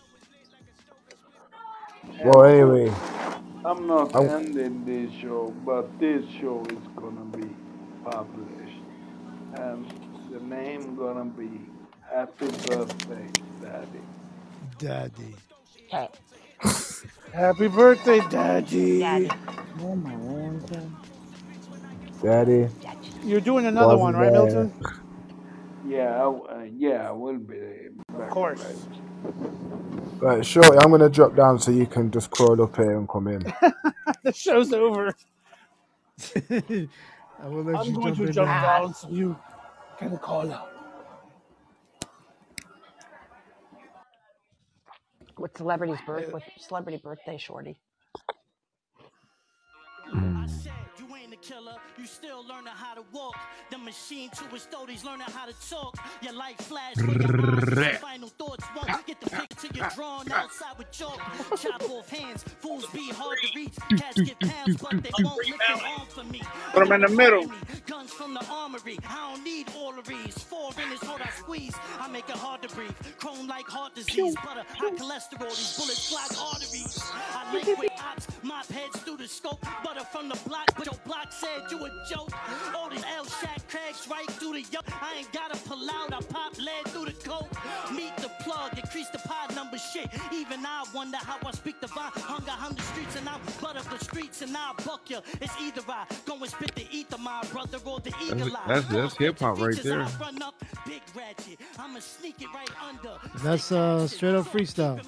Well, uh, anyway, I'm not I, ending this show, but this show is gonna be published, and the name gonna be Happy Birthday, Daddy. Daddy. Okay. Happy birthday, Daddy. Daddy. Oh my lord. daddy Daddy. You're doing another one, wasn't right, there. Milton? Yeah, I w- uh, yeah, I will be Of course. Right, shorty, I'm gonna drop down so you can just crawl up here and come in. the show's over. I will let I'm you going jump to in jump now. down so you can call out. What celebrity's birth? What celebrity birthday, Shorty? You a killer, you still learning how to walk. The machine to his stories learning how to talk. Your life flash your final thoughts won't get the picture you're drawn outside with chalk. Chop off hands, fools be hard to reach. Cats get pounds, but they won't lick your arm for me. Put 'em in the middle. Guns from the armory, I don't need all of these. Four in is what I squeeze, I make it hard to breathe. Chrome like heart disease, butter, high cholesterol, these bullets clog arteries. I like with ops, mop heads through the scope. Butter from the block, but your block said you a joke. All these L Shack cracks right through the yoke. I ain't gotta pull out, I pop lead through the coke. Meet the plug, increase the pod number shit. Even I wonder how I speak the vine. Hunger, hunger streets, and I butter the streets, and I buck ya. It's either I go and spit the ether, my brother, or the That's eagle eye. that's, that's hip hop right there. I run up, big ratchet. I'ma sneak it right under. That's uh, straight up freestyle.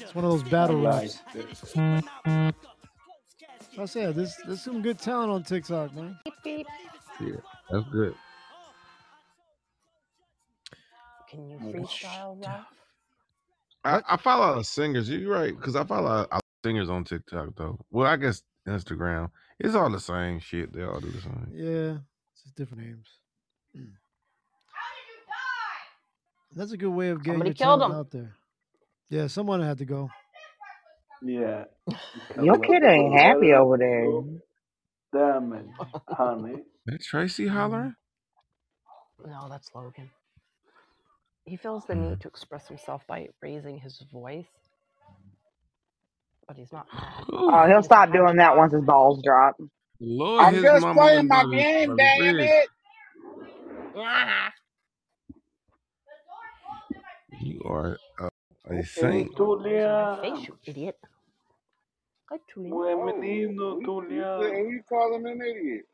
It's one of those battle like raps. It. I say there's there's some good talent on TikTok, man. Beep, beep. Yeah, that's good. Can you Oh, freestyle, Ralph? I, I follow a lot of singers. You're right, because I follow a lot of singers on TikTok though. Well, I guess Instagram. It's all the same shit. They all do the same. Yeah, it's just different names. How did you die? That's a good way of getting Somebody your killed talent him. out there. Yeah, someone had to go. Yeah. Your kid ain't happy over there. Damn it, honey. That Tracy hollering? Mm-hmm. No, that's Logan. He feels the need mm. to express himself by raising his voice. but he's not. Oh, he'll stop doing that once his balls drop. Lord, I'm his just mama playing my was game, by damn bridge. it. You are a Hey, saint. Tulia. Face, you idiot. Hi, Tulio. Bienvenido, Who you, Tulia. who you calling an idiot?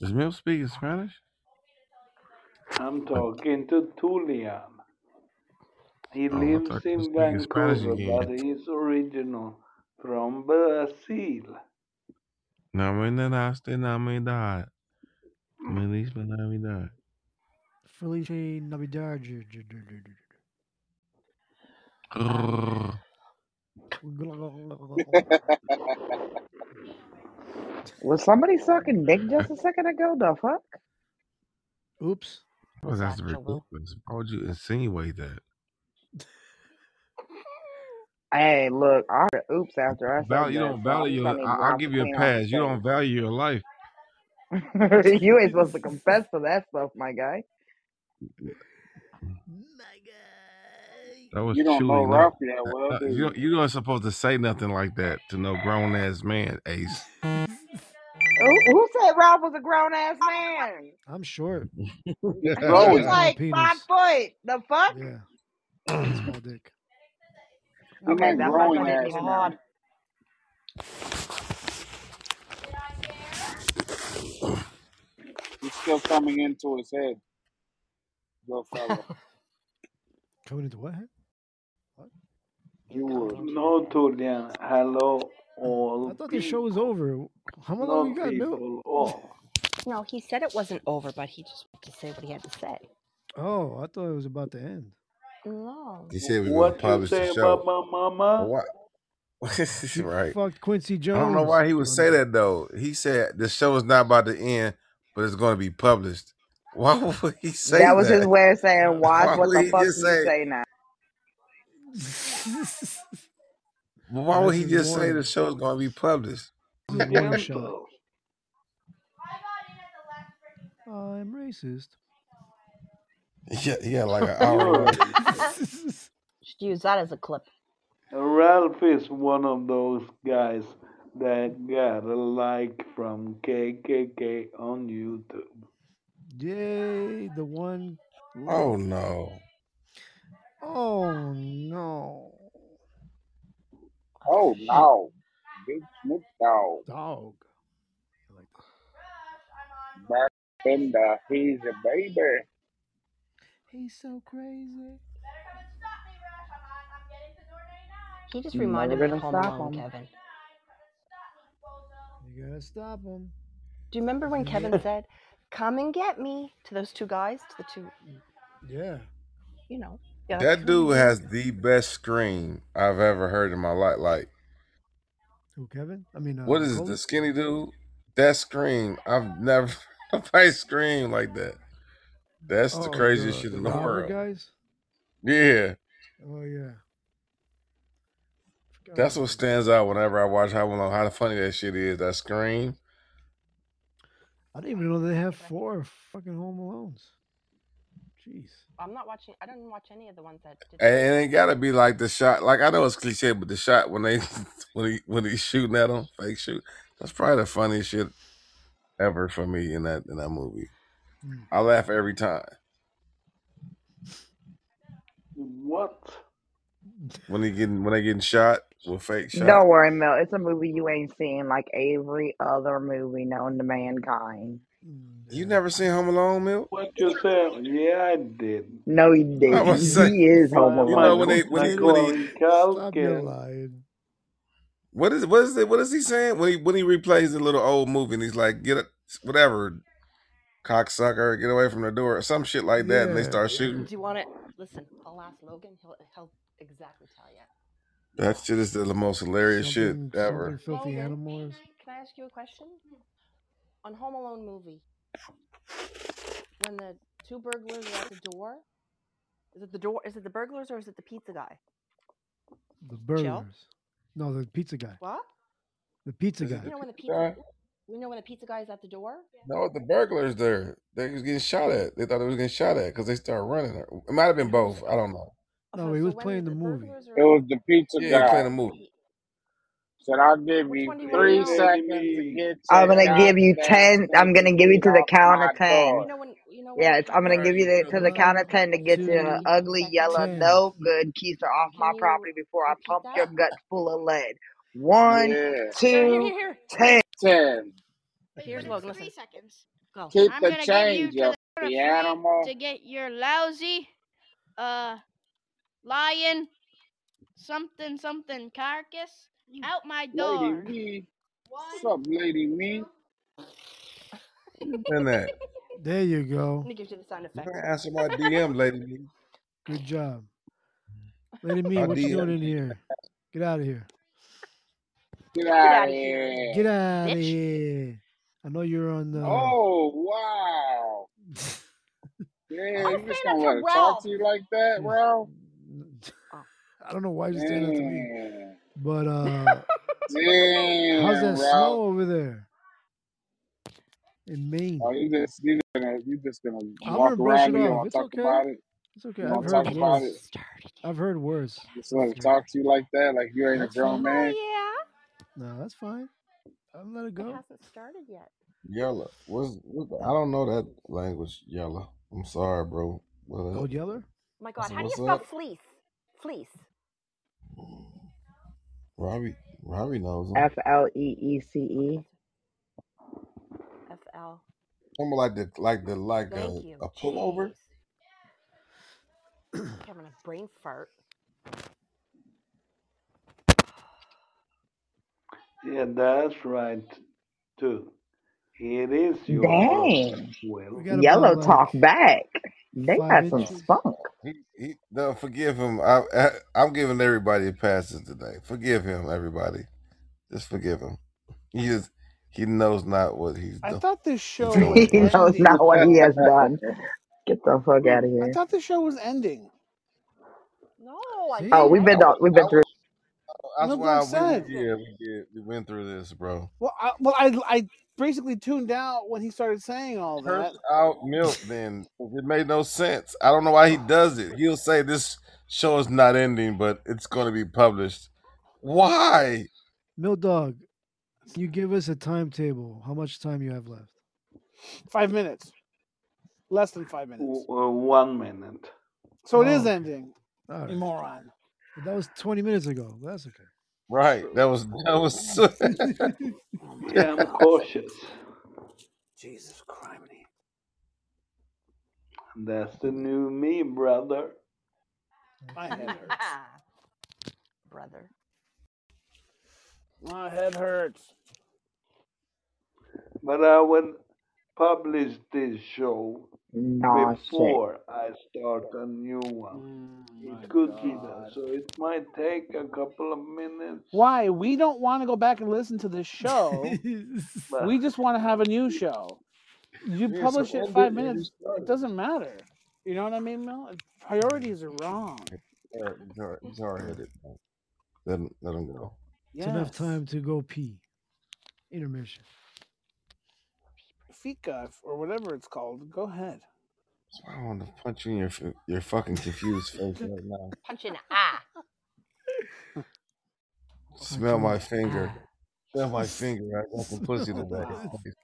Does Mill speak Spanish? I'm talking to Tulian. He Oh, I lives thought you in were speaking Spanish Vancouver, but again. he's original from Brazil. No me negaste, no me da. Feliz Navidad. Grrr. Was somebody sucking dick just a second ago? The fuck? Oops. Oh, what was that ridiculous? Why would you insinuate that? Hey, look, I oops after I said Val, you that, don't so I'm value just your. gonna I, I'll give you a pass. You don't value your life. you ain't supposed to confess to that stuff, my guy. That was You don't know truly not. Ralphie that well, Uh, do you you? don't- you weren't supposed to say nothing like that to no grown ass man, Ace. Who, who said Ralph was a grown ass man? I'm short. He's Growing. Small like penis. five foot. The fuck? Yeah. Small dick. He Okay, meant that part growing I didn't ass even man. know. He's still coming into his head, little fella. Coming into what? What? You would. No, Tulian. Hello, all I thought the show was over. How long Not you got, Bill? people, all. No, he said it wasn't over, but he just wanted to say what he had to say. Oh, I thought it was about to end. No. He said we was gonna What you publish say the show. about my mama? What? right. Fucked Quincy Jones. I don't know why he would oh, say that though. He said the show is not about to end, but it's going to be published. Why would he say That was his way of saying, watch Why what the fuck you just say? say now. Well, why would That's he his just say the show is going to be published? This is a warning shot. Gentle. I'm racist. Yeah, yeah, like an hour You're. Should use that as a clip. Ralph is one of those guys that got a like from KKK on YouTube. Yay, the one. Oh no. Oh no. Oh no, big Snoop Dogg. Dog. Back in the he's a baby. He's so crazy. He just Never reminded me gonna of Home stop Alone. Kevin. You gotta stop him. Do you remember when Kevin said, "Come and get me" to those two guys, to the two, Yeah. you know? Yeah. That dude has the best scream I've ever heard in my life. Like, Who, Kevin? I mean, uh, what is it, the skinny dude? That scream, I've never nobody screamed like that. That's the Oh, craziest the, shit the in the robber world. guys? Yeah, Oh, yeah. That's what stands out whenever I watch how how funny that shit is. That scream. I didn't even know they have four fucking Home Alones. Jeez. I'm not watching. I didn't watch any of the ones that did. And it ain't gotta be like the shot. Like I know it's cliche, but the shot when they when he when he's shooting at him, fake shoot. That's probably the funniest shit ever for me in that in that movie. Mm. I laugh every time What? when he getting when they getting shot with fake shot. Don't worry, Mel. It's a movie you ain't seen like every other movie known to mankind. You never seen Home Alone, Milk? What you say? Yeah, I did. No, he I didn't. was say, He is Home By you know when Alone. they when he when he Macaulay Stop your Culkin. lying. what is what is it what is he saying when he when he replays the little old movie and he's like get it whatever cocksucker get away from the door or some shit like that and they Yeah. start shooting. Do you want it? Listen, I'll ask Logan. He'll he'll exactly tell you. That shit is the most hilarious Something, shit ever. something filthy Logan, animals. Can I ask you a question? On Home Alone movie, when the two burglars are at the door, is it the door? Is it the burglars or is it the pizza guy? The burglars. No, the pizza guy. What? The pizza Is it guy. You know when the pizza? Guy? pizza We know when the pizza guy is at the door. No, the burglars there. They was getting shot at. They thought they was getting shot at because they started running. It might have been both. I don't know. No, he was playing the movie. It was the pizza Yeah, he guy. playing a movie. Said I'll give you one you three want to know? seconds to get I'm gonna give you ten. goddamn I'm gonna give you to the off count of ten. You know when you know Yeah, it's, I'm gonna pizza give you the to the count of ten to get you an ugly yellow, ten. no good keister off my property before I pump your guts full of lead. One, Yeah. Here, here, here, here. ten. Ten. Here's Logan. Three seconds. Go. Keep I'm the gonna give you change, to the count of the three animal. to get your lousy, uh, lion, something something carcass out my door. Lady door. me. What's up, lady me? And that. There you go. Let me give you the sound You effects. can answer my DM, lady. me. Good job. Lady Me, My what you doing in here? Get out of here. Get Get out out of of here. here. Get out of here. I know you're on the. Oh wow. Yeah, you just that gonna to let her talk to you like that, bro? I don't know why you saying that to me, but uh, Damn, how's that Ralph. snow over there in Maine? Oh, you just you just gonna you just gonna I'm walk gonna brush around it me. Off. wanna It's talk okay. about it. It's okay. You I've wanna talk heard about worse. it. I've heard worse. Just let her talk to you like that, like you ain't a grown man. Oh No, that's fine. I'll let it yeah. It go. hasn't started yet. Yellow. What's, what the, I don't know that language. Yellow. I'm sorry, bro. What up? Gold Yeller? Oh my God, how do you what's spell up? fleece? Fleece. Robbie. Robbie knows him. F L E E C E. F L. Something like the like the like a, Thank you. a pullover. Jeez. Having a brain fart. Yeah, that's right, too. It is your turn, Dang. Will. We got Yellow about talk like back. They five got some inches. spunk. He he. No, forgive him. I, I I'm giving everybody passes today. Forgive him, everybody. Just forgive him. He is. He knows not what he's I doing. thought this show was he knows ending. not what he has done. Get the fuck out of here. I here. thought the show was ending. No, I See? Oh, didn't we've been know. we've been through. That's Milk why Dog we said. yeah we did we went through this, bro. Well, I, well, I I basically tuned out when he started saying all that. Curse that. out milk. Then it made no sense. I don't know why he does it. He'll say this show is not ending, but it's going to be published. Why? Mill Dog, can you give us a timetable? How much time you have left? Five minutes, less than five minutes. W- uh, one minute. So it Oh, is okay. ending. All right. You moron. That was 20 minutes ago. That's okay. Right. That was that was. Oh, yeah, I'm cautious. Jesus Christ. That's the new me, brother. My head hurts. Brother. My head hurts. But I will publish this show Mm. Nah, shit. before I start a new one. Mm, it could be that, so it might take a couple of minutes. Why? We don't want to go back and listen to this show. We just want to have a new show. You Yeah, so publish it end five minutes. It it. doesn't matter. You know what I mean, Mel? Priorities are wrong. He's hard- he's hard-headed. Let him let him go. It's enough time to go pee. Intermission. Fika or whatever it's called. Go ahead. That's why I want to punch you in your f- your fucking confused face right now. Punch in the eye. Smell my in the finger. Smell my finger. I got some pussy today.